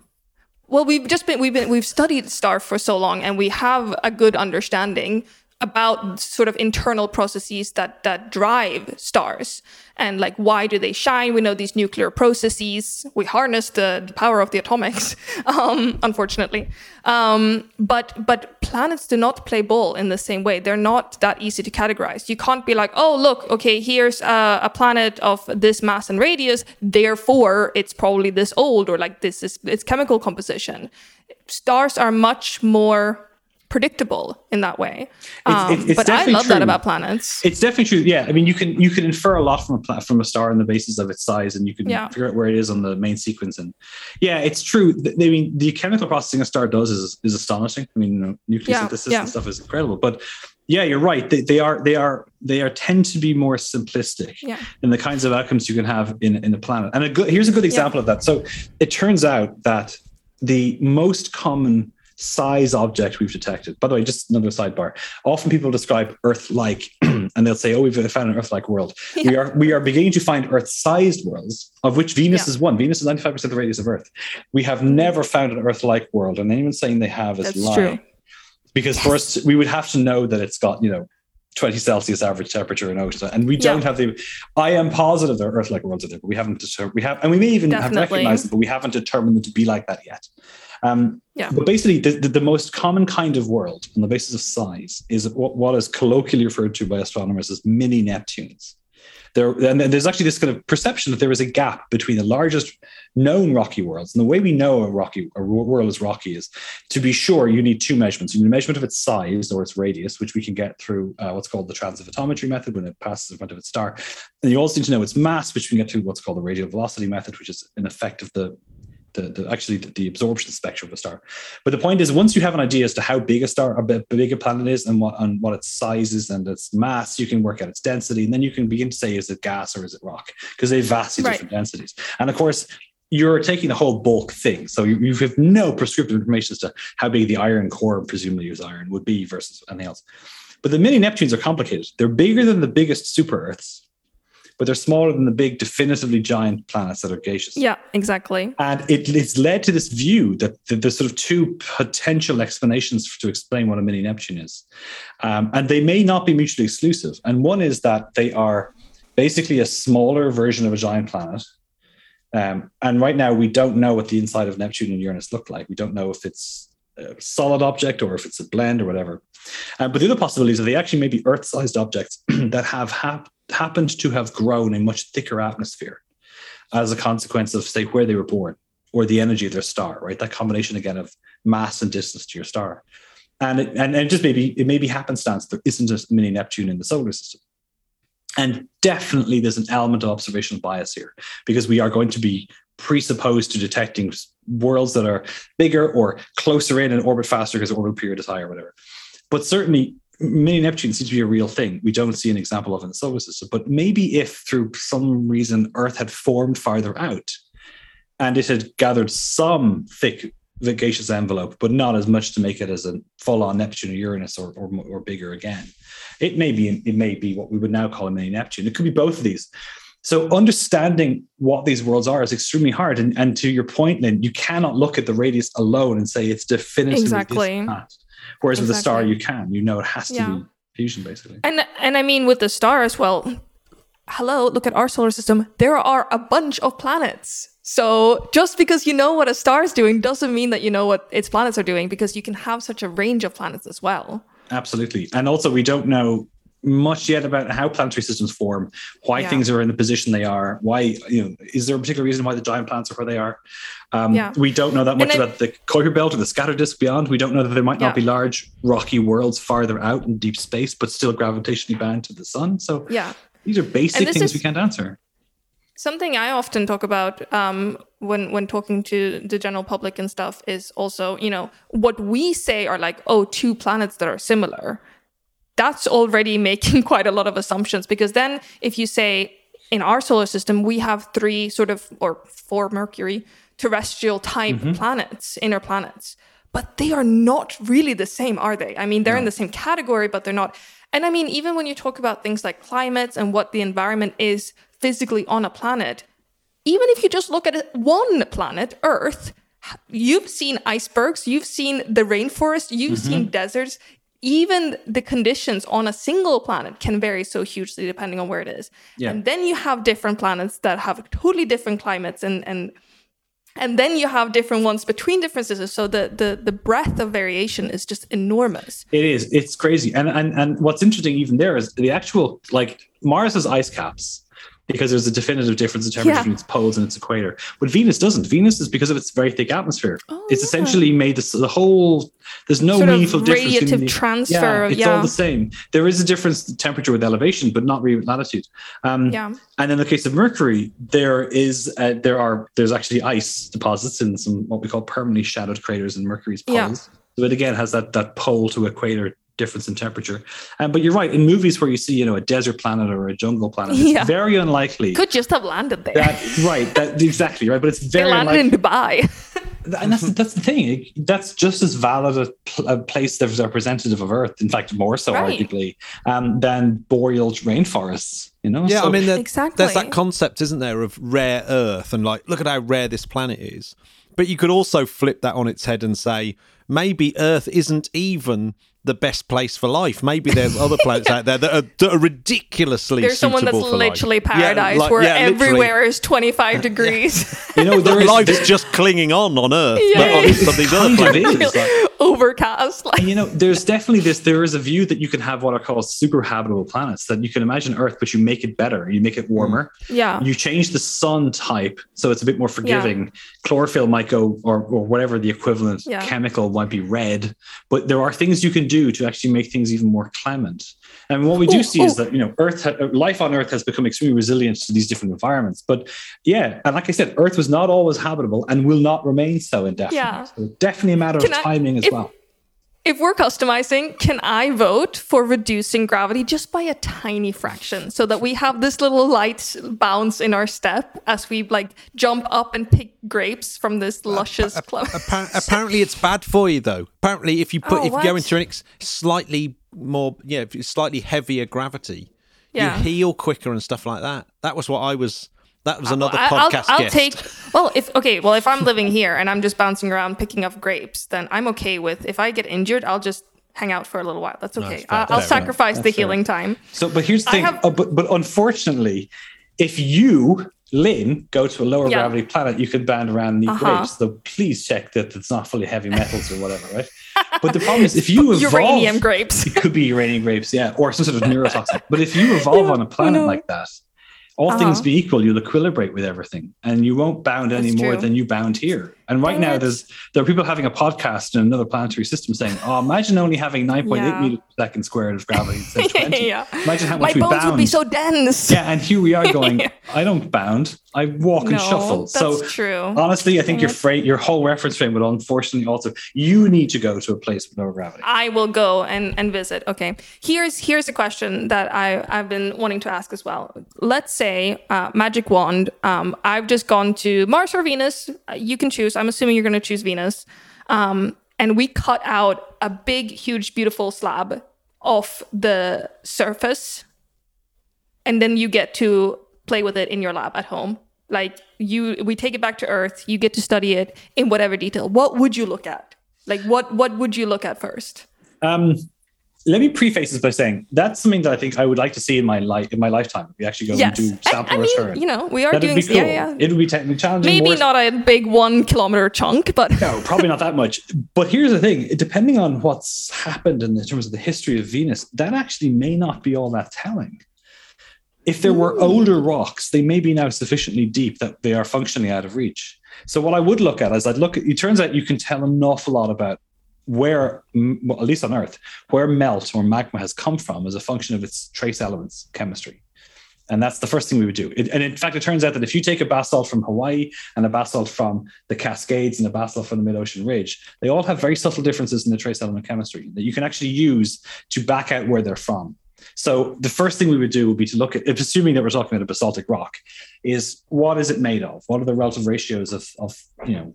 Well, we've just been we've been we've studied star for so long, and we have a good understanding about sort of internal processes that that drive stars. And like why do they shine? We know these nuclear processes. We harness the, the power of the atomics um, unfortunately. Um, but but planets do not play ball in the same way. They're not that easy to categorize. You can't be like oh look okay here's a, a planet of this mass and radius. Therefore it's probably this old or like this is its chemical composition. Stars are much more predictable in that way. Um, it's but I love that about planets. It's definitely true. Yeah, I mean, you can you can infer a lot from a from a star on the basis of its size, and you can Yeah. figure out where it is on the main sequence. And yeah, it's true. I mean, the chemical processing a star does is is astonishing. I mean, you know, nuclear Yeah, synthesis yeah. and stuff is incredible. But yeah, you're right. They, they are they are they are tend to be more simplistic Yeah. in the kinds of outcomes you can have in in a planet. And a good here's a good example of that. So it turns out that the most common size object we've detected. By the way, just another sidebar. Often people describe Earth-like, and they'll say, "Oh, we've found an Earth-like world." We are we are beginning to find Earth-sized worlds, of which Venus Yeah. is one. Venus is ninety-five percent the radius of Earth. We have never found an Earth-like world, and anyone saying they have is That's lying. true. Because first, we would have to know that it's got you know. 20 Celsius average temperature in ocean, and we don't Yeah. have the. I am positive there are Earth-like worlds out there, but we haven't determined. We have, and we may even have recognized them, but we haven't determined them to be like that yet. Um, Yeah. but basically, the, the, the most common kind of world on the basis of size is what, what is colloquially referred to by astronomers as mini Neptunes. There, and there's actually this kind of perception that there is a gap between the largest known rocky worlds. And the way we know a rocky a world is rocky is to be sure you need two measurements. You need a measurement of its size or its radius, which we can get through uh, what's called the transit photometry method when it passes in front of its star. And you also need to know its mass, which we can get through what's called the radial velocity method, which is an effect of the the, the actually the, the absorption spectrum of a star. But the point is, once you have an idea as to how big a star, a big a planet is, and what and what its size is and its mass, you can work out its density, and then you can begin to say is it gas or is it rock because they have vastly Right. different densities. And of course, you're taking the whole bulk thing, so you, you have no prescriptive information as to how big the iron core, presumably use iron, would be versus anything else. But the mini Neptunes are complicated. They're bigger than the biggest super Earths, but they're smaller than the big, definitively giant planets that are gaseous. Yeah, exactly. And it, it's led to this view that th- there's sort of two potential explanations to explain what a mini Neptune is. Um, and they may not be mutually exclusive. And one is that they are basically a smaller version of a giant planet. Um, and right now, we don't know what the inside of Neptune and Uranus look like. We don't know if it's a solid object or if it's a blend or whatever. Uh, but the other possibility is that they actually may be Earth sized objects that have hap- happened to have grown in much thicker atmosphere as a consequence of, say, where they were born or the energy of their star, right? That combination again of mass and distance to your star. And it, and, and just maybe it may be happenstance there isn't a mini Neptune in the solar system. And definitely there's an element of observational bias here because we are going to be presupposed to detecting worlds that are bigger or closer in and orbit faster because the orbital period is higher whatever. But certainly mini Neptune seems to be a real thing. We don't see an example of it in the solar system. But maybe if through some reason Earth had formed farther out and it had gathered some thick gaseous envelope, but not as much to make it as a full-on Neptune or Uranus or, or, or bigger again. It may be it may be what we would now call a mini Neptune. It could be both of these. So understanding what these worlds are is extremely hard. And, and to your point, Lynn, you cannot look at the radius alone and say it's definitively Exactly. this Whereas with a star, you can. You know it has to Yeah. be fusion, basically. And and I mean with the stars, well, hello, look at our solar system. There are a bunch of planets. So just because you know what a star is doing doesn't mean that you know what its planets are doing because you can have such a range of planets as well. Absolutely. And also, we don't know much yet about how planetary systems form, why Yeah. things are in the position they are, why, you know, is there a particular reason why the giant planets are where they are? Um, Yeah. We don't know that much I- about the Kuiper belt or the scatter disk beyond. We don't know that there might Yeah. not be large rocky worlds farther out in deep space, but still gravitationally bound to the sun. So Yeah. these are basic things is- we can't answer. Something I often talk about um, when when talking to the general public and stuff is also, you know, what we say are like, oh, two planets that are similar. That's already making quite a lot of assumptions because then if you say in our solar system we have three sort of or four Mercury terrestrial type mm-hmm. planets, inner planets, but they are not really the same, are they? I mean, they're in the same category, but they're not. And I mean, even when you talk about things like climates and what the environment is physically on a planet, even if you just look at one planet, Earth, you've seen icebergs, you've seen the rainforest, you've mm-hmm. seen deserts. Even the conditions on a single planet can vary so hugely depending on where it is. Yeah. And then you have different planets that have totally different climates and and and then you have different ones between different systems. So the the the breadth of variation is just enormous. It is. It's crazy. And and and what's interesting even there is the actual like Mars's ice caps because there's a definitive difference in temperature Yeah. between its poles and its equator. But Venus doesn't. Venus is because of its very thick atmosphere. Oh, it's yeah. essentially made this the whole there's no Sort meaningful difference. radiative the- transfer, Yeah, it's yeah. all the same. There is a difference in temperature with elevation, but not really with latitude. Um, Yeah. and in the case of Mercury, there is uh, there are there's actually ice deposits in some what we call permanently shadowed craters in Mercury's poles. So it again has that that pole to equator difference in temperature. Um, but you're right. In movies where you see you know a desert planet or a jungle planet, it's Yeah. very unlikely. Could just have landed there. that right, that exactly right, but it's they very landed unlikely in Dubai. and that's that's the thing. That's just as valid a, pl- a place that's representative of Earth. In fact, more so, Right. arguably, um, than boreal rainforests. You know. Yeah, So- I mean, there, Exactly. there's that concept, isn't there, of rare Earth and like, look at how rare this planet is. But you could also flip that on its head and say maybe Earth isn't even the best place for life. Maybe there's other planets out there that are, that are ridiculously There's someone that's suitable for life. literally Yeah, paradise like- where yeah, literally. everywhere is 25 degrees, you know, there is is just clinging on on Earth, Yeah, but on, yeah, yeah. on these other kind planets. is. Like, overcast. Like, and you know, there's definitely this. There is a view that you can have what are called super habitable planets. That you can imagine Earth, but you make it better. You make it warmer. Mm. yeah. You change the sun type so it's a bit more forgiving. Chlorophyll might go, or or whatever the equivalent Yeah. chemical might be red, but there are things you can do to actually make things even more clement. And what we do Ooh, see is that you know, Earth, ha- uh, life on Earth has become extremely resilient to these different environments. But yeah, and like I said, Earth was not always habitable and will not remain so indefinitely. Yeah. So definitely a matter Can of I- timing as if- well. If we're customizing, can I vote for reducing gravity just by a tiny fraction so that we have this little light bounce in our step as we like jump up and pick grapes from this luscious plum? Appa- apparently, it's bad for you, though. Apparently, if you put Oh, if you go into an ex- slightly more, yeah, if it's slightly heavier gravity, Yeah. you heal quicker and stuff like that. That was what I was. That was another I- I'll, podcast I'll guest. take well if okay well if I'm living here and I'm just bouncing around picking up grapes then I'm okay with if I get injured I'll just hang out for a little while that's okay fair, I- I'll fair, sacrifice the That's fair. healing time So, but here's the I thing. have- uh, but, but unfortunately, if you, Lynn, go to a lower Yeah. gravity planet, you can band around and eat Uh-huh. grapes. So please check that it's not fully heavy metals or whatever, right? But the problem is, if you evolve, uranium grapes it could be uranium grapes, yeah, or some sort of neurotoxin. But if you evolve on a planet no. like that, all things Uh-huh. be equal, you'll equilibrate with everything, and you won't bound any That's more true. than you bound here. And right now, there's there are people having a podcast in another planetary system saying, "Oh, imagine only having 9.8 Yeah. meters per second squared of gravity instead of 20. yeah Imagine how my much we bones bound. would be so dense yeah, and here we are going. I don't bound. I walk and shuffle. that's So true honestly, I think your it. fra- your whole reference frame would unfortunately also you need to go to a place with no gravity. I will go and, and visit. Okay. Here's here's a question that I, I've been wanting to ask as well. Let's say uh, magic wand. Um, I've just gone to Mars or Venus. Uh, You can choose. I'm assuming you're going to choose Venus. Um, and we cut out a big, huge, beautiful slab off the surface, and then you get to play with it in your lab at home. Like you, we take it back to Earth. You get to study it in whatever detail. What would you look at? Like what what would you look at first? Um, let me preface this by saying that's something that I think I would like to see in my life in my lifetime. If we actually go Yes, and do sample I, mean, return. you know, we are That'd doing be cool. yeah, yeah. It would be technically challenging. Maybe not a big one kilometer chunk, but No, probably not that much. But here's the thing: depending on what's happened in terms of the history of Venus, that actually may not be all that telling. If there were hmm. older rocks, they may be now sufficiently deep that they are functionally out of reach. So what I would look at is I'd look at. It turns out you can tell an awful lot about where, well, at least on Earth, where melt or magma has come from as a function of its trace elements chemistry. And that's the first thing we would do. It, and in fact, it turns out that if you take a basalt from Hawaii and a basalt from the Cascades and a basalt from the mid ocean ridge, they all have very subtle differences in the trace element chemistry that you can actually use to back out where they're from. So the first thing we would do would be to look at, assuming that we're talking about a basaltic rock, is what is it made of? What are the relative ratios of, of you know,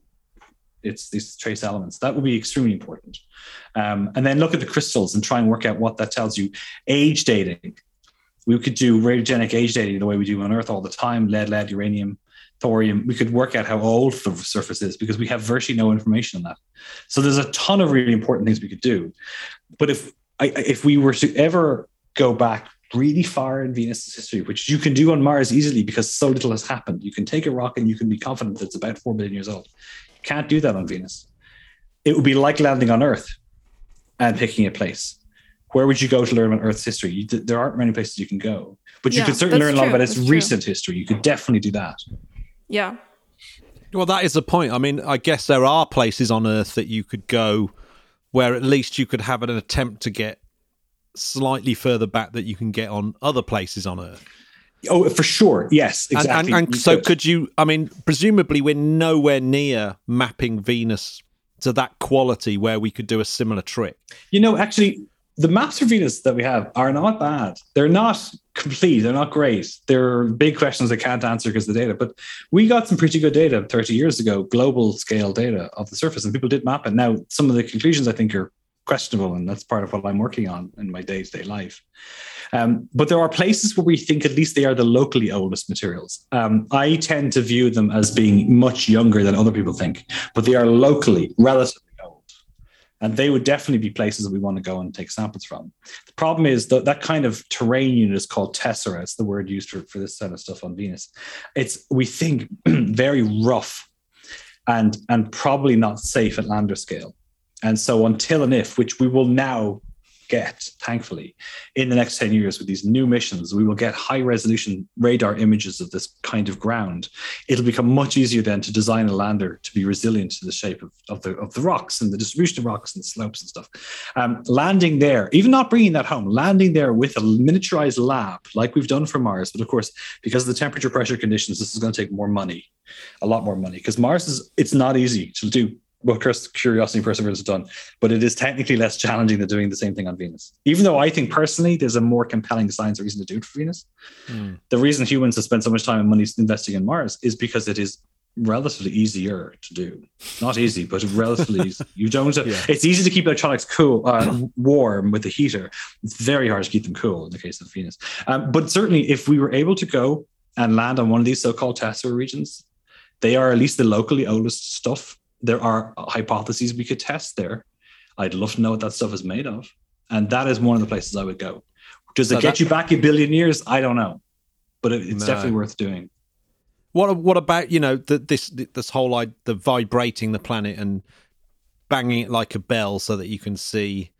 it's these trace elements? That would be extremely important. Um, and then look at the crystals and try and work out what that tells you. Age dating. We could do radiogenic age dating the way we do on Earth all the time: lead, lead, uranium, thorium. We could work out how old the surface is because we have virtually no information on that. So there's a ton of really important things we could do. But if I, if we were to ever go back really far in Venus' history, which you can do on Mars easily because so little has happened, you can take a rock and you can be confident that it's about four billion years old. You can't do that on Venus. It would be like landing on Earth and picking a place. Where would you go to learn about Earth's history? You, there aren't many places you can go, but you Yeah, could certainly that's learn a lot about its that's true. recent history. You could definitely do that. yeah. Well, that is the point. I mean, I guess there are places on Earth that you could go where at least you could have an attempt to get slightly further back that you can get on other places on Earth. Oh, for sure. Yes, And- exactly. And, and, You so, could you? I mean, presumably, we're nowhere near mapping Venus to that quality where we could do a similar trick. You know, actually, the maps for Venus that we have are not bad. They're not complete. They're not great. There are big questions I can't answer because of the data. But we got some pretty good data 30 years ago, global scale data of the surface, and people did map it. Now, some of the conclusions I think are questionable, and that's part of what I'm working on in my day to day life. Um, but there are places where we think at least they are the locally oldest materials. Um, I tend to view them as being much younger than other people think, but they are locally relatively old. And they would definitely be places that we want to go and take samples from. The problem is that that kind of terrain unit is called tessera. It's the word used for, for this kind of stuff on Venus. It's, we think, very rough and, and probably not safe at lander scale. And so until and if, which we will now get, thankfully, in the next 10 years with these new missions, we will get high resolution radar images of this kind of ground. It'll become much easier then to design a lander to be resilient to the shape of, of, the, of the rocks and the distribution of rocks and the slopes and stuff. Um, landing there, even not bringing that home, landing there with a miniaturized lab like we've done for Mars. But of course, because of the temperature pressure conditions, this is going to take more money, a lot more money, because Mars is, it's not easy to do what Curiosity and Perseverance have done, but it is technically less challenging than doing the same thing on Venus. Even though I think personally there's a more compelling science reason to do it for Venus. Hmm. The reason humans have spent so much time and money investing in Mars is because it is relatively easier to do. Not easy, but relatively easy. You don't. Yeah. It's easy to keep electronics cool, uh, warm with the heater. It's very hard to keep them cool in the case of Venus. Um, but certainly, if we were able to go and land on one of these so-called tessera regions, they are at least the locally oldest stuff. There are hypotheses we could test there. I'd love to know what that stuff is made of, and that is one of the places I would go. Does So it get you back a billion years? I don't know, but it, it's No. definitely worth doing. What what about you know the, this this whole like the vibrating the planet and banging it like a bell so that you can see,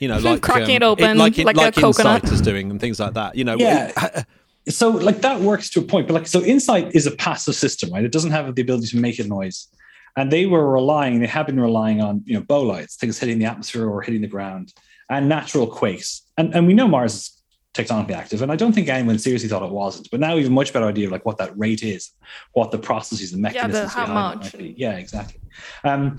you know, like Cracking um, it open like it, like a like coconut. InSight is doing and things like that. You know, Yeah. so like that works to a point but like so InSight is a passive system right it doesn't have the ability to make a noise and they were relying they have been relying on you know bolides things hitting the atmosphere or hitting the ground and natural quakes and and we know mars is tectonically active and i don't think anyone seriously thought it wasn't but now we have a much better idea of like what that rate is what the processes and Yeah, mechanisms how behind it much. yeah exactly um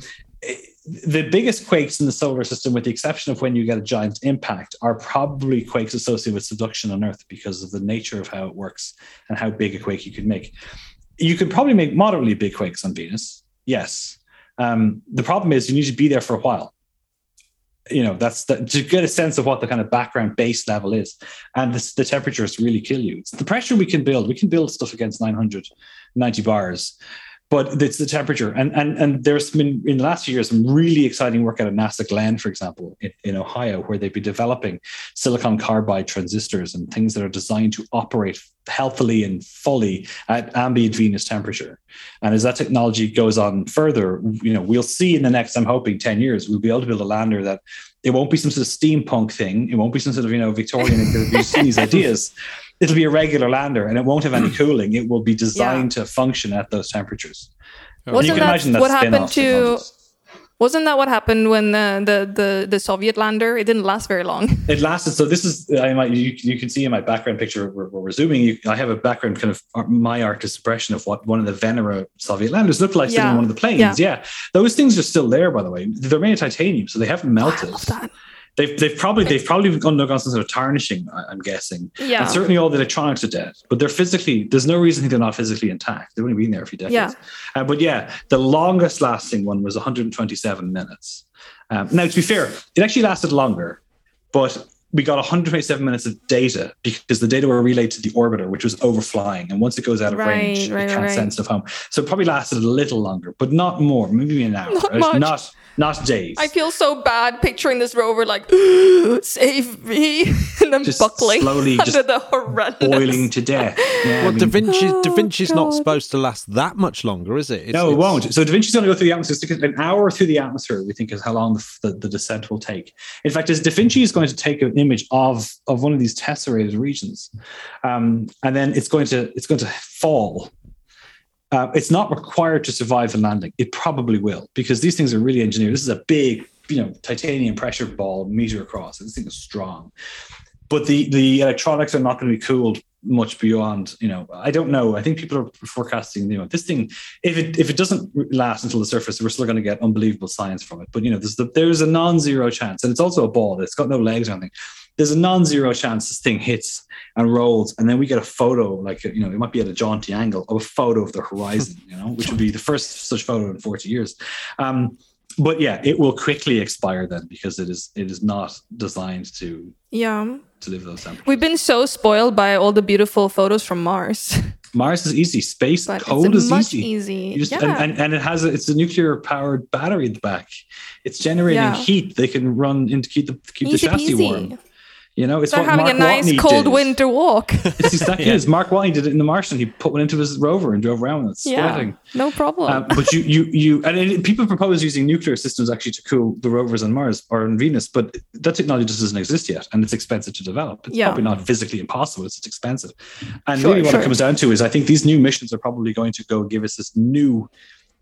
the biggest quakes in the solar system, with the exception of when you get a giant impact, are probably quakes associated with subduction on Earth because of the nature of how it works and how big a quake you could make. You could probably make moderately big quakes on Venus. Yes. Um, the problem is you need to be there for a while. You know, that's the, to get a sense of what the kind of background base level is. And this, the temperatures really kill you. It's the pressure we can build. We can build stuff against 990 bars but it's the temperature. And and and there's been in the last few years some really exciting work out of NASA Glenn, for example, in, in Ohio, where they've been developing silicon carbide transistors and things that are designed to operate healthily and fully at ambient Venus temperature. And as that technology goes on further, you know, we'll see in the next, I'm hoping, 10 years, we'll be able to build a lander that it won't be some sort of steampunk thing. It won't be some sort of, you know, Victorian. You've seen these ideas. It'll be a regular lander and it won't have any hmm. cooling. It will be designed to function at those temperatures. Wasn't you can that imagine that what happened to? Wasn't that what happened when the, the the the Soviet lander? It didn't last very long. It lasted. So this is I might you, you can see in my background picture where, where we're zooming. You, I have a background kind of art- my artist impression of what one of the Venera Soviet landers looked like sitting Yeah. in one of the planes. Yeah. Yeah. those things are still there. By the way, they're made of titanium, so they haven't I melted. love that. They've they've probably they've probably undergone some sort of tarnishing. I- I'm guessing. Yeah. And certainly all the electronics are dead, but they're physically. There's no reason they're not physically intact. They've only been there a few decades. Yeah. Uh, but yeah, the longest lasting one was 127 minutes. Um, now, to be fair, it actually lasted longer, but we got 127 minutes of data because the data were relayed to the orbiter, which was overflying. And once it goes out of range, Right, right, it can't right. send stuff home. So it probably lasted a little longer, but not more, maybe an hour. Not much. not, not days. I feel so bad picturing this rover like save me and then Just buckling slowly under just the horrendous. boiling to death. Yeah, I well, mean- Da Vinci Da Oh, Vinci's not supposed to last that much longer, is it? It's- no, it it's- won't. So Da Vinci's going to go through the atmosphere. It's An hour through the atmosphere, we think, is how long the, the, the descent will take. In fact, as Da Vinci is going to take an image of of one of these tesserated regions, um, and then it's going to it's going to fall. Uh, it's not required to survive the landing. It probably will because these things are really engineered. This is a big, you know, titanium pressure ball meter across. This thing is strong, but the the electronics are not going to be cooled much beyond. You know, I don't know. I think people are forecasting. You know, this thing if it if it doesn't last until the surface, we're still going to get unbelievable science from it. But you know, there's the, there's a non-zero chance, and it's also a ball. It's got no legs or anything. There's a non-zero chance this thing hits and rolls, and then we get a photo, like you know, it might be at a jaunty angle of a photo of the horizon, you know, which would be the first such photo in 40 years. Um, but yeah, it will quickly expire then because it is it is not designed to Yeah. to live those temperatures. We've been so spoiled by all the beautiful photos from Mars. Mars is easy. Space But cold is easy. easy. Just, yeah. and, and, and it has a, it's a nuclear powered battery at the back. It's generating Yeah. heat. They can run in to keep the keep Easy the chassis peasy. warm. You know, it's They're what having Mark a nice Watney cold did. winter walk. It's exactly it. Mark Watney did it in the Martian. He put one into his rover and drove around with it, yeah, no problem. Um, but you, you, you, and it, people propose using nuclear systems actually to cool the rovers on Mars or on Venus, but that technology just doesn't exist yet, and it's expensive to develop. It's Yeah. probably not physically impossible; it's just expensive. And Sure, really, what sure. it comes down to is, I think these new missions are probably going to go give us this new.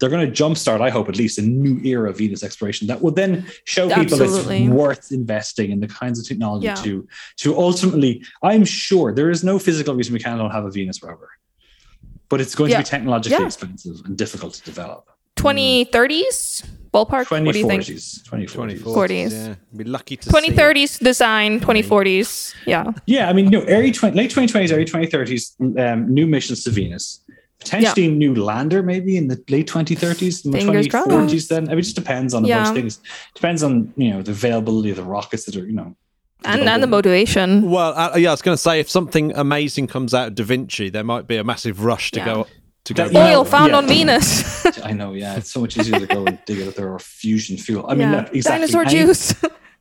They're going to jumpstart, I hope, at least a new era of Venus exploration that will then show people Absolutely. it's worth investing in the kinds of technology Yeah. to to ultimately. I'm sure there is no physical reason we cannot have a Venus rover, but it's going Yeah. to be technologically Yeah. expensive and difficult to develop. 2030s ballpark. What do you think? 2040s. 2040s. 40s. Yeah, be lucky to see 2030s design, 2040s. Yeah. Yeah, I mean, you no, early 20, late 2020s, early 2030s, um, new missions to Venus. Potentially new lander, maybe in the late 2030s, in the Fingers 2040s. crossed. Then I mean, it just depends on a bunch of things. Depends on you know the availability of the rockets that are you know. And and the motivation. Well, uh, yeah, I was going to say if something amazing comes out of Da Vinci, there might be a massive rush to Yeah. go to go. That- back. Oil found Yeah. on Venus. I know, yeah, it's so much easier to go and dig it if there or fusion fuel. I mean, yeah. look, exactly. Dinosaur any- juice.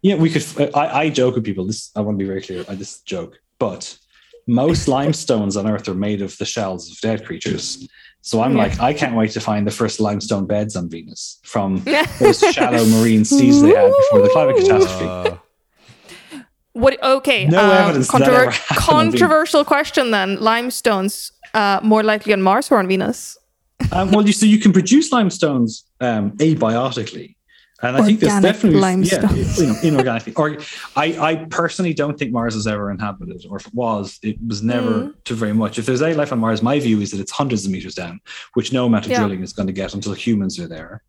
Yeah, we could. I, I joke with people. This I want to be very clear. I just joke, but most limestones on Earth are made of the shells of dead creatures. So I'm Yeah. like, I can't wait to find the first limestone beds on Venus from those shallow marine seas they had before the climate catastrophe. Uh, What? Okay. No um, evidence that ever happened controversial question then. Limestones uh, more likely on Mars or on Venus? Um, well, you so you can produce limestones um, abiotically, and I think there's definitely limestone. yeah, you know, inorganically. Or I, I personally don't think Mars was ever inhabited, or if it was, it was never Mm. to very much. If there's any life on Mars, my view is that it's hundreds of meters down, which no amount of Yeah. drilling is going to get until humans are there.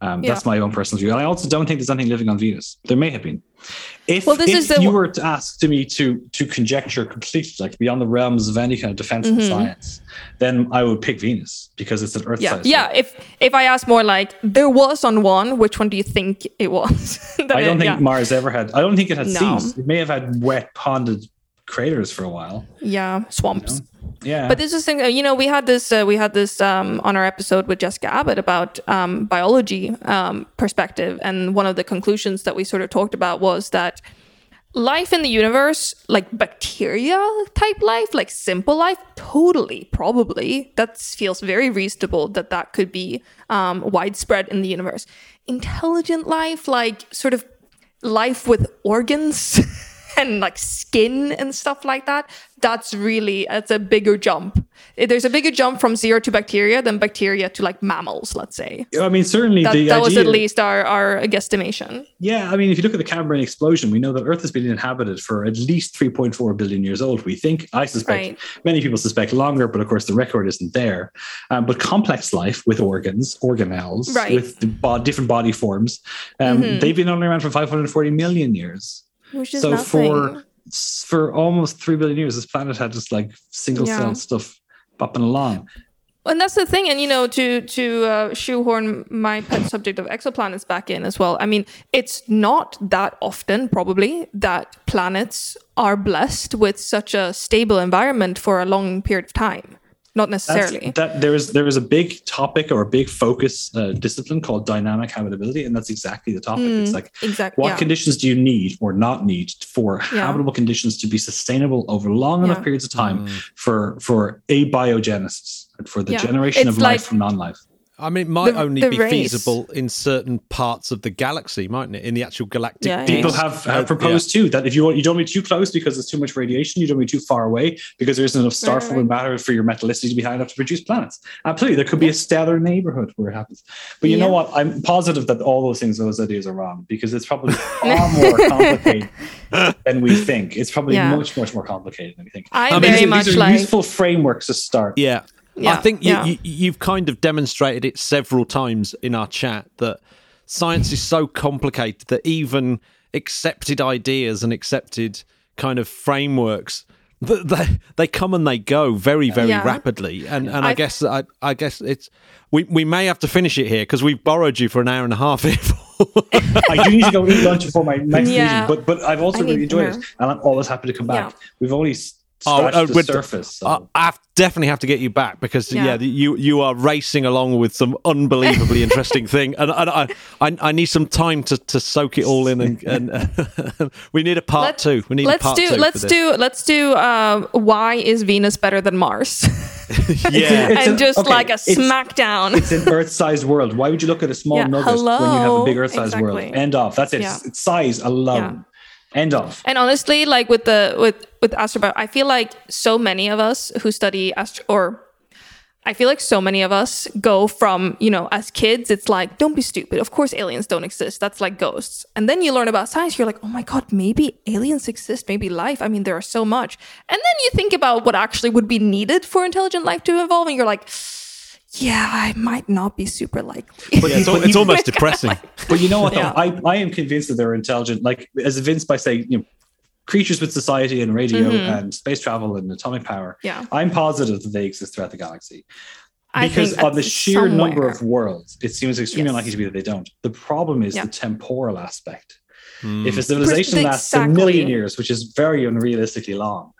Um, Yeah. That's my own personal view. And I also don't think there's anything living on Venus. There may have been. If, Well, if you were to ask to me to to conjecture completely, like beyond the realms of any kind of defensible Mhm. science, then I would pick Venus because it's an Earth Yeah. size. Yeah. If if I ask more like there was on one, which one do you think it was? I don't it- think yeah. Mars ever had. I don't think it had No. seas. It may have had wet ponded craters for a while. yeah swamps. Yeah, But this is thing, uh, you know, we had this, uh, we had this um, on our episode with Jessica Abbott about um, biology um, perspective, and one of the conclusions that we sort of talked about was that life in the universe, like bacteria type life, like simple life, totally, probably that feels very reasonable that that could be um, widespread in the universe. Intelligent life, like sort of life with organs and like skin and stuff like that that's really that's a bigger jump there's a bigger jump from zero to bacteria than bacteria to like mammals let's say I mean, certainly that, the that was at least our, our guesstimation Yeah, I mean, if you look at the Cambrian explosion, we know that Earth has been inhabited for at least 3.4 billion years old. We think, I suspect, Right. many people suspect longer, but of course the record isn't there. Um, but complex life with organs, organelles, Right. with the bo- different body forms, um, Mhm. they've been only around for 540 million years. which is so nothing. for for almost three billion years, this planet had just like single Yeah. cell stuff popping along. and that's the thing and you know to to uh, shoehorn my pet subject of exoplanets back in as well i mean it's not that often probably that planets are blessed with such a stable environment for a long period of time not That's- necessarily that there is there is a big topic or a big focus uh, discipline called dynamic habitability, and that's exactly the topic. it's Mm, like exactly what yeah. conditions do you need or not need for Yeah. habitable conditions to be sustainable over long enough Yeah. periods of time for for abiogenesis and for the Yeah. generation It's of life from non-life. I mean, it might The- only the be race. feasible in certain parts of the galaxy, mightn't it? In the actual galactic. Yeah, yeah. People have, Uh, have proposed too that if you want, you don't want to be too close because there's too much radiation. You don't want to be too far away because there isn't enough star Right, forming matter for your metallicity to be high enough to produce planets. Absolutely, there could be a stellar neighborhood where it happens. But you know what? I'm positive that all those things, those ideas are wrong because it's probably far more complicated than we think. It's probably Yeah. much, much more complicated than we think. I, I mean, very these much these are like useful frameworks to start. Yeah. Yeah, I think you, yeah. you, you've kind of demonstrated it several times in our chat that science is so complicated that even accepted ideas and accepted kind of frameworks they they come and they go very very Yeah. rapidly and and I, I- guess I I guess it's we we may have to finish it here because we've borrowed you for an hour and a half here. I do need to go eat lunch before my next Yeah. meeting, but but I've also I really enjoyed it, and I'm always happy to come back. Yeah. We've only s- scratch uh, the with- surface. So. I, I definitely have to get you back because yeah, Yeah. you you are racing along with some unbelievably interesting thing, and, and I, I I need some time to, to soak it all in, and, and we need a part Let- two. We need let's a part do two. let's for this. do let's do uh, why is Venus better than Mars? yeah. It's and a- just okay, like a it's- smackdown. it's an Earth-sized world. Why would you look at a small Yeah, nugget when you have a hello. big Earth-sized world? Exactly. End off. That's it. Yeah. It's size alone. End off. And honestly, like with the with with astro, I feel like so many of us who study astro or I feel like so many of us go from, you know, as kids, it's like, don't be stupid. Of course, aliens don't exist. That's like ghosts. And then you learn about science. You're like, oh my God, maybe aliens exist. Maybe life. I mean, there are so much. And then you think about what actually would be needed for intelligent life to evolve. And you're like, yeah, I might not be super likely. Yeah, it's, al- it's almost depressing. But you know what? Yeah. I, I am convinced that they're intelligent. Like as evinced by saying, you know, creatures with society and radio and space travel and atomic power. Mm-hmm. Yeah. I'm positive that they exist throughout the galaxy. Because of the that's sheer number of worlds, it seems extremely Yes. unlikely to be that they don't. The problem is Yeah. the temporal aspect. Hmm. If a civilization lasts a million years, which is very unrealistically long,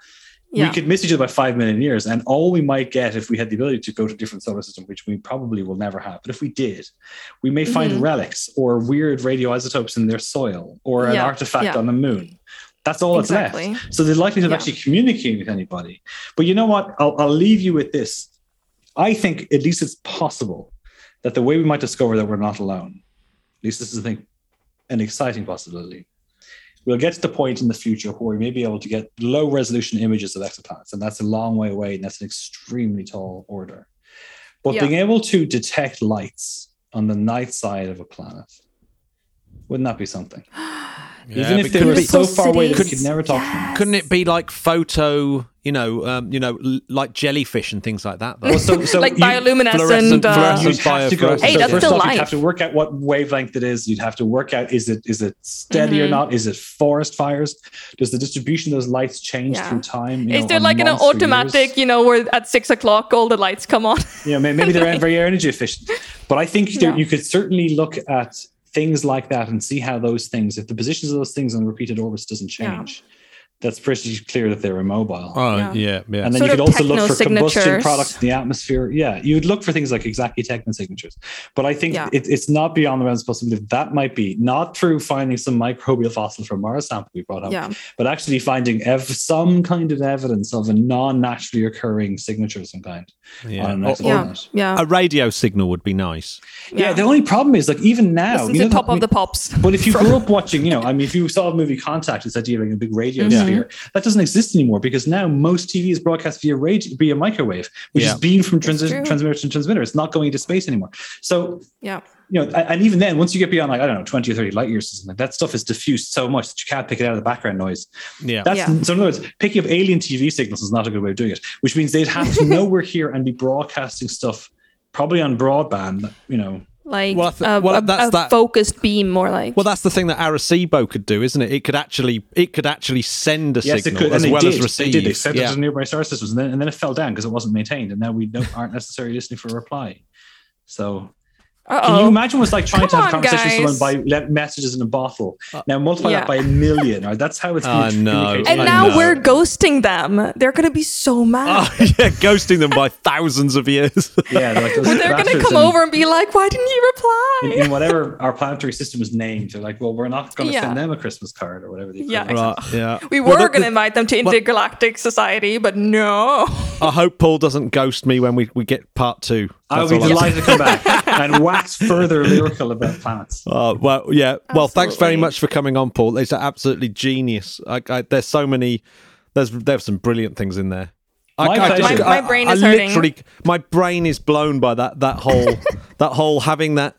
Yeah. we could miss each other by five million years, and all we might get if we had the ability to go to a different solar system, which we probably will never have. But if we did, we may find Mhm. relics or weird radioisotopes in their soil or an Yeah, artifact yeah. on the moon. That's all Exactly. that's left. So the likelihood of actually communicating with anybody. But you know what? I'll, I'll leave you with this. I think at least it's possible that the way we might discover that we're not alone, at least this is I think an exciting possibility. We'll get to the point in the future where we may be able to get low resolution images of exoplanets, and that's a long way away, and that's an extremely tall order. But Yeah. being able to detect lights on the night side of a planet, wouldn't that be something? Even if they were Beautiful so far away that we could never talk to them. Yes. Couldn't it be like photo, you know, um, you know, l- like jellyfish and things like that? though? Well, so, so like bioluminescent. uh, fluorescent- You'd have to go. biofluorescent. Hey, so that's first still off, light. You'd have to work out what wavelength it is. You'd have to work out is it is it steady or Mhm. not? Is it forest fires? Does the distribution of those lights change Yeah. through time? you Is know, there like an automatic, years? you know, where at six o'clock all the lights come on? You know, may- maybe they're very energy efficient. But I think there, Yeah. you could certainly look at things like that and see how those things, if the positions of those things on repeated orbits doesn't Yeah. Change, that's pretty clear that they're immobile. Oh, Yeah. yeah, yeah. And then Sort you could also look for combustion products in the atmosphere. Yeah, you would look for things like exactly techno signatures. But I think Yeah. it, it's not beyond the realms of possibility. That might be not through finding some microbial fossil from Mars sample we brought up, Yeah. but actually finding ev- some kind of evidence of a non-naturally occurring signature of some kind yeah. on an Or- or Yeah. Yeah. a radio signal would be nice. Yeah. the only problem is like even now, Listen you to know, top I mean- of the pops. But if you grew up watching, you know, I mean, if you saw a movie Contact, this idea of having a big radio Mhm. Mm-hmm. sphere, that doesn't exist anymore because now most TV is broadcast via radio, via microwave, which Yeah. is beamed from transi- transmitter to transmitter. It's not going into space anymore. So, Yeah. you know, and even then, once you get beyond like, I don't know, 20 or 30 light years or something, that stuff is diffused so much that you can't pick it out of the background noise. Yeah. That's Yeah. so in other words, picking up alien TV signals is not a good way of doing it, which means they'd have to know we're here and be broadcasting stuff probably on broadband, you know. Like Well, I th- a, well, a- that's a that- focused beam, more like. Well, that's the thing that Arecibo could do, isn't it? It could actually, it could actually send a Yes, it signal could, as well did. as receive. They did. They sent it yeah. to nearby star systems, and then, and then it fell down because it wasn't maintained, and now we don't, aren't necessarily listening for a reply. So, can you Uh-oh. imagine what's like trying to Come have a on, conversation with someone by le- messages in a bottle? Uh, now multiply Yeah. that by a million. Right? That's how it's. I being know. And I now know. we're ghosting them. They're gonna be so mad. Oh, yeah, ghosting them by thousands of years. yeah, they're, like They're gonna come in- over and be like, "Why didn't you reply?" In, in whatever our planetary system is named, they're like, well, we're not going to Yeah. send them a Christmas card or whatever. The Yeah, equivalent right, yeah. we were the- gonna invite them to well- intergalactic society, but no. I hope Paul doesn't ghost me when we, we get part two. I'll That's be delighted to come back and wax further lyrical about planets. Uh, well, yeah. Well, thanks very much for coming on, Paul. It's absolutely genius. I, I, there's so many. There's there's some brilliant things in there. I, My I pleasure. My- my brain I is hurting. Literally, my brain is blown by that that whole that whole having that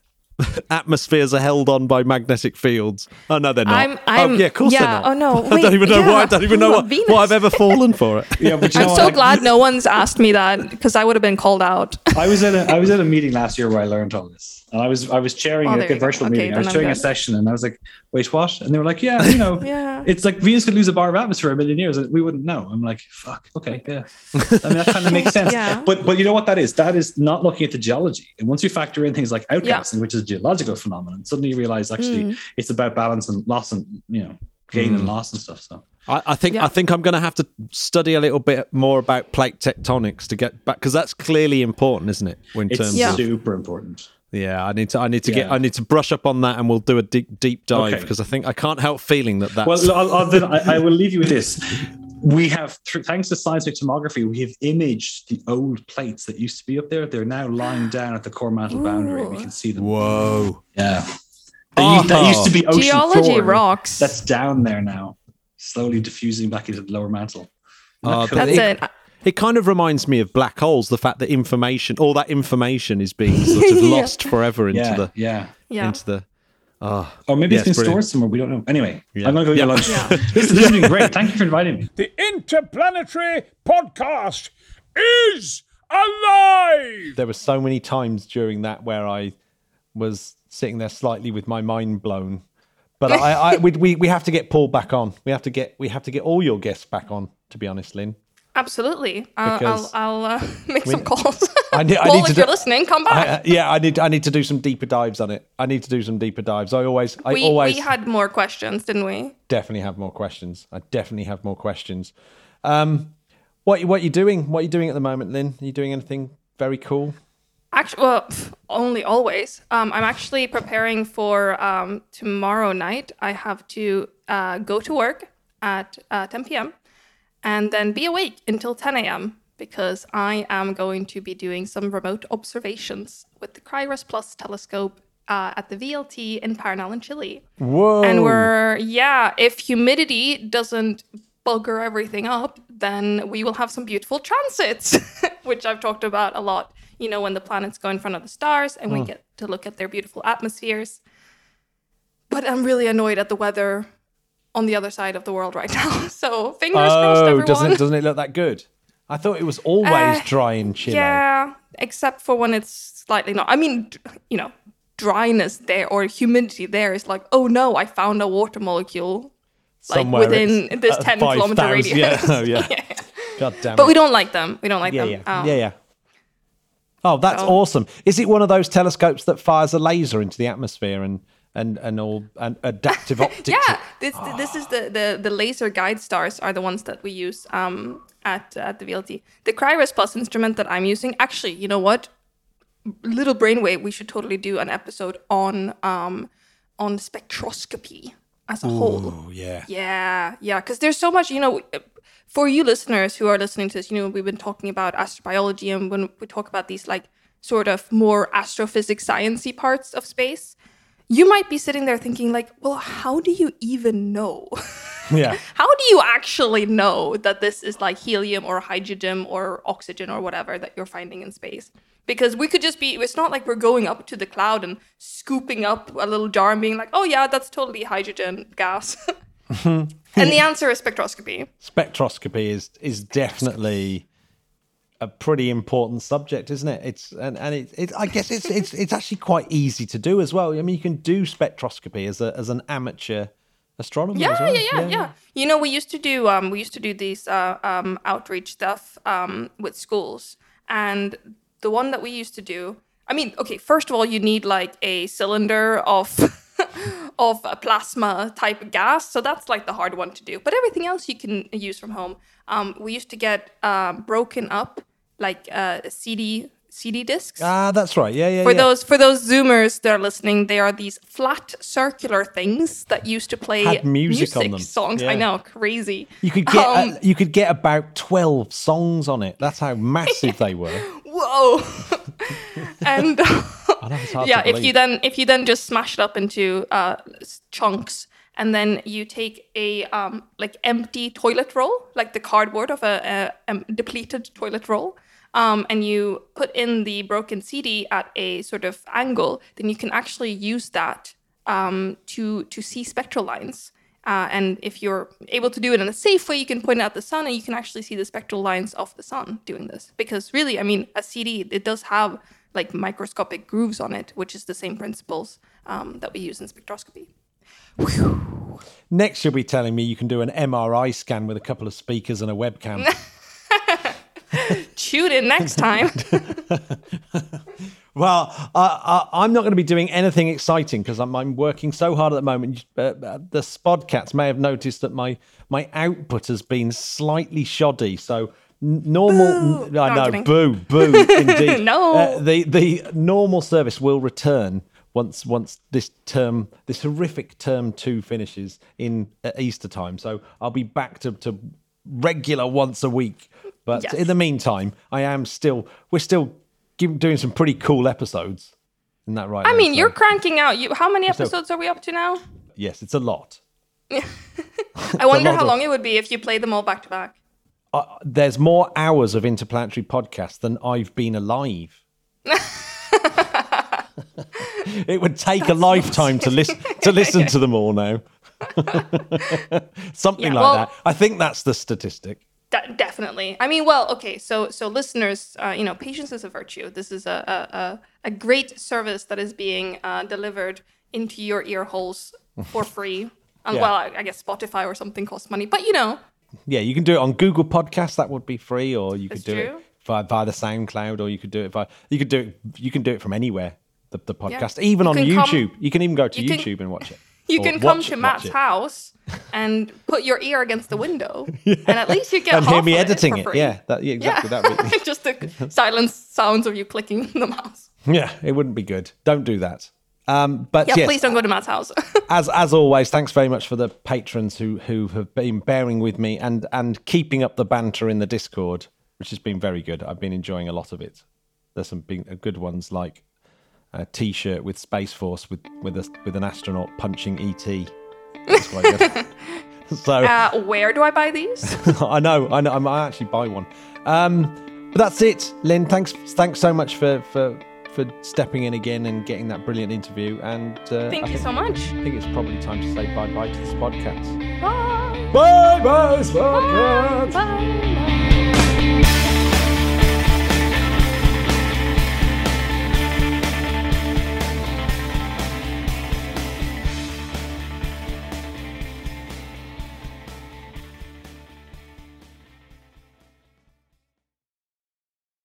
atmospheres are held on by magnetic fields. Oh no, they're not. I'm- oh, I'm- oh, yeah, of course yeah, they're not. oh, no, I don't even know yeah, why. I don't even know what, what, I've ever fallen for it. Yeah, but you I'm know so what? glad no one's asked me that because I would have been called out. I was at a I was at a meeting last year where I learned all this, and I was I was chairing Oh, a, a virtual Okay, meeting. I was I'm chairing a session, and I was like, "Wait, what?" And they were like, "Yeah, you know, Yeah. it's like Venus could lose a bar of atmosphere a million years, and we wouldn't know." I'm like, "Fuck, okay, yeah." I mean, that kind of makes sense. Yeah. But but you know what that is? That is not looking at the geology. And once you factor in things like outgassing, which is a geological phenomenon, suddenly you realize actually Mm. it's about balance and loss and you know gain and loss and stuff. So I, I think Yeah. I think I'm going to have to study a little bit more about plate tectonics to get back because that's clearly important, isn't it? In It's terms Yeah. of super important. Yeah, I need to I need to get I need to brush up on that, and we'll do a deep deep dive Okay. because I think I can't help feeling that that. Well, I'll, I'll, then I, I will leave you with this. We have, thanks to seismic tomography, we have imaged the old plates that used to be up there. They're now lying down at the core mantle boundary. We can see them. whoa. Yeah. They used- that used to be uh-huh. ocean Geology floor. rocks. That's down there now, slowly diffusing back into the lower mantle. Oh, Isn't that but That's it, it. it kind of reminds me of black holes. The fact that information, all that information, is being sort of Yeah. lost forever into yeah, the yeah. Yeah. into the. Oh, Or maybe Yes, it's been brilliant. stored somewhere. We don't know. Anyway, Yeah. I'm going to go Yeah. get lunch. Yeah. Listen, this has been great. Thank you for inviting me. The Interplanetary Podcast is alive! there were so many times during that where I was sitting there slightly with my mind blown. But I, I we, we we have to get Paul back on. We have to get we have to get all your guests back on. To be honest, Lynn. Absolutely. Uh, I'll, I'll uh, make some calls. I need- I Paul, need to if do- you're listening, come back. I, uh, yeah, I need I need to do some deeper dives on it. I need to do some deeper dives. I always I we, always we had more questions, didn't we? definitely have more questions. I definitely have more questions. Um, what what you doing? What are you doing at the moment, Lynn? Are you doing anything very cool? Actually, well, only always. Um, I'm actually preparing for um, tomorrow night. I have to uh, go to work at uh, 10 p.m. and then be awake until 10 a.m. because I am going to be doing some remote observations with the CRIRES Plus telescope uh, at the VLT in Paranal in Chile. Whoa! And we're, yeah, if humidity doesn't bugger everything up, then we will have some beautiful transits, which I've talked about a lot. You know, when the planets go in front of the stars and we get to look at their beautiful atmospheres. But I'm really annoyed at the weather on the other side of the world right now. So fingers crossed, oh, everyone. doesn't doesn't it look that good? I thought it was always Uh, dry in Chile. Yeah, except for when it's slightly not. I mean, you know, dryness there or humidity there is like, oh no, I found a water molecule like Somewhere within this at 10 kilometer 5,000, radius. Yeah, oh, yeah. God damn it. But we don't like them. We don't like yeah, them. yeah, Um, yeah, yeah. Oh, that's so- awesome! Is it one of those telescopes that fires a laser into the atmosphere and and and all and adaptive optics? Yeah, this this is the, the the laser guide stars are the ones that we use um at at the VLT. The CRIRES Plus instrument that I'm using, actually, you know what? Little brainwave, we should totally do an episode on um on spectroscopy as a whole. Oh yeah. Yeah, yeah, because there's so much, you know, for you listeners who are listening to this, you know, we've been talking about astrobiology, and when we talk about these like sort of more astrophysics sciency parts of space, you might be sitting there thinking like, well, how do you even know? Yeah. how do you actually know that this is like helium or hydrogen or oxygen or whatever that you're finding in space? Because we could just be, it's not like we're going up to the cloud and scooping up a little jar and being like, oh yeah, that's totally hydrogen gas. and the answer is spectroscopy. Spectroscopy is is definitely a pretty important subject, isn't it? It's and and it, it I guess it's it's it's actually quite easy to do as well. I mean, you can do spectroscopy as a as an amateur astronomer. Yeah, as well. yeah, yeah, yeah, You know, we used to do um, we used to do these uh, um, outreach stuff um, with schools, and the one that we used to do. I mean, okay, first of all, you need like a cylinder of of a plasma type gas, so that's like the hard one to do. But everything else you can use from home. Um, we used to get um, broken up like uh, CD CD discs Ah, that's right. Yeah, yeah. for yeah. those for those zoomers that are listening, they are these flat circular things that used to play Had music on them. songs. Yeah. I know, crazy. you could get Um, uh, you could get about twelve songs on it. That's how massive they were. whoa. and know yeah, if you then if you then just smash it up into uh, chunks, and then you take a um, like empty toilet roll, like the cardboard of a, a, um, depleted toilet roll, um, and you put in the broken CD at a sort of angle, then you can actually use that um, to to see spectral lines. Uh, and if you're able to do it in a safe way, you can point it at the sun, and you can actually see the spectral lines of the sun doing this. Because really, I mean, a CD it does have like microscopic grooves on it, which is the same principles um, that we use in spectroscopy. Next, you'll be telling me you can do an MRI scan with a couple of speakers and a webcam. Tune in next time. Well, I, I, I'm not going to be doing anything exciting because I'm, I'm working so hard at the moment. Uh, uh, the Spodcats may have noticed that my my output has been slightly shoddy. So normal, Boo! I know, boo, boo, indeed. No. Uh, the the normal service will return once once this term, this horrific term two finishes in at Easter time. So I'll be back to to regular once a week. But Yes. in the meantime, I am still we're still doing some pretty cool episodes. Isn't that right? I mean, So- you're cranking out. You how many So- episodes are we up to now? yes, it's a lot. I wonder how of- long it would be if you played them all back to back. Uh, there's more hours of interplanetary podcast than I've been alive. it would take a lifetime to listen to listen to them all now. Something Yeah, like well- that. I think that's the statistic. De- definitely. I mean, well, okay. So, so listeners, uh, you know, patience is a virtue. This is a a, a, a great service that is being uh, delivered into your ear holes for free. And Yeah. well, I, I guess Spotify or something costs money, but you know, Yeah, you can do it on Google Podcasts. That would be free, or you could do true. it via, via the SoundCloud, or you could do it via. You could do it. You can do it from anywhere. The, the podcast, even You on can come- YouTube. you can even go to you can- YouTube and watch it. You can come watch to Matt's it. house and put your ear against the window, and at least you get and hear me editing it. it. Yeah, that, yeah, exactly. That would be, just the silent sounds of you clicking the mouse. yeah, it wouldn't be good. Don't do that. Um, but Yeah, yes, please don't go to Matt's house. as as always, thanks very much for the patrons who who have been bearing with me and and keeping up the banter in the Discord, which has been very good. I've been enjoying a lot of it. There's some big, uh, good ones like a T-shirt with Space Force with with a, with an astronaut punching ET. That's quite good. so uh, where do I buy these? I know, I know, I might actually buy one. Um, but that's it, Lynn. Thanks, thanks so much for for for stepping in again and getting that brilliant interview. And uh, Thank I you think, so much. I think it's probably time to say bye bye to this podcast. Bye. Bye bye. Bye. Bye.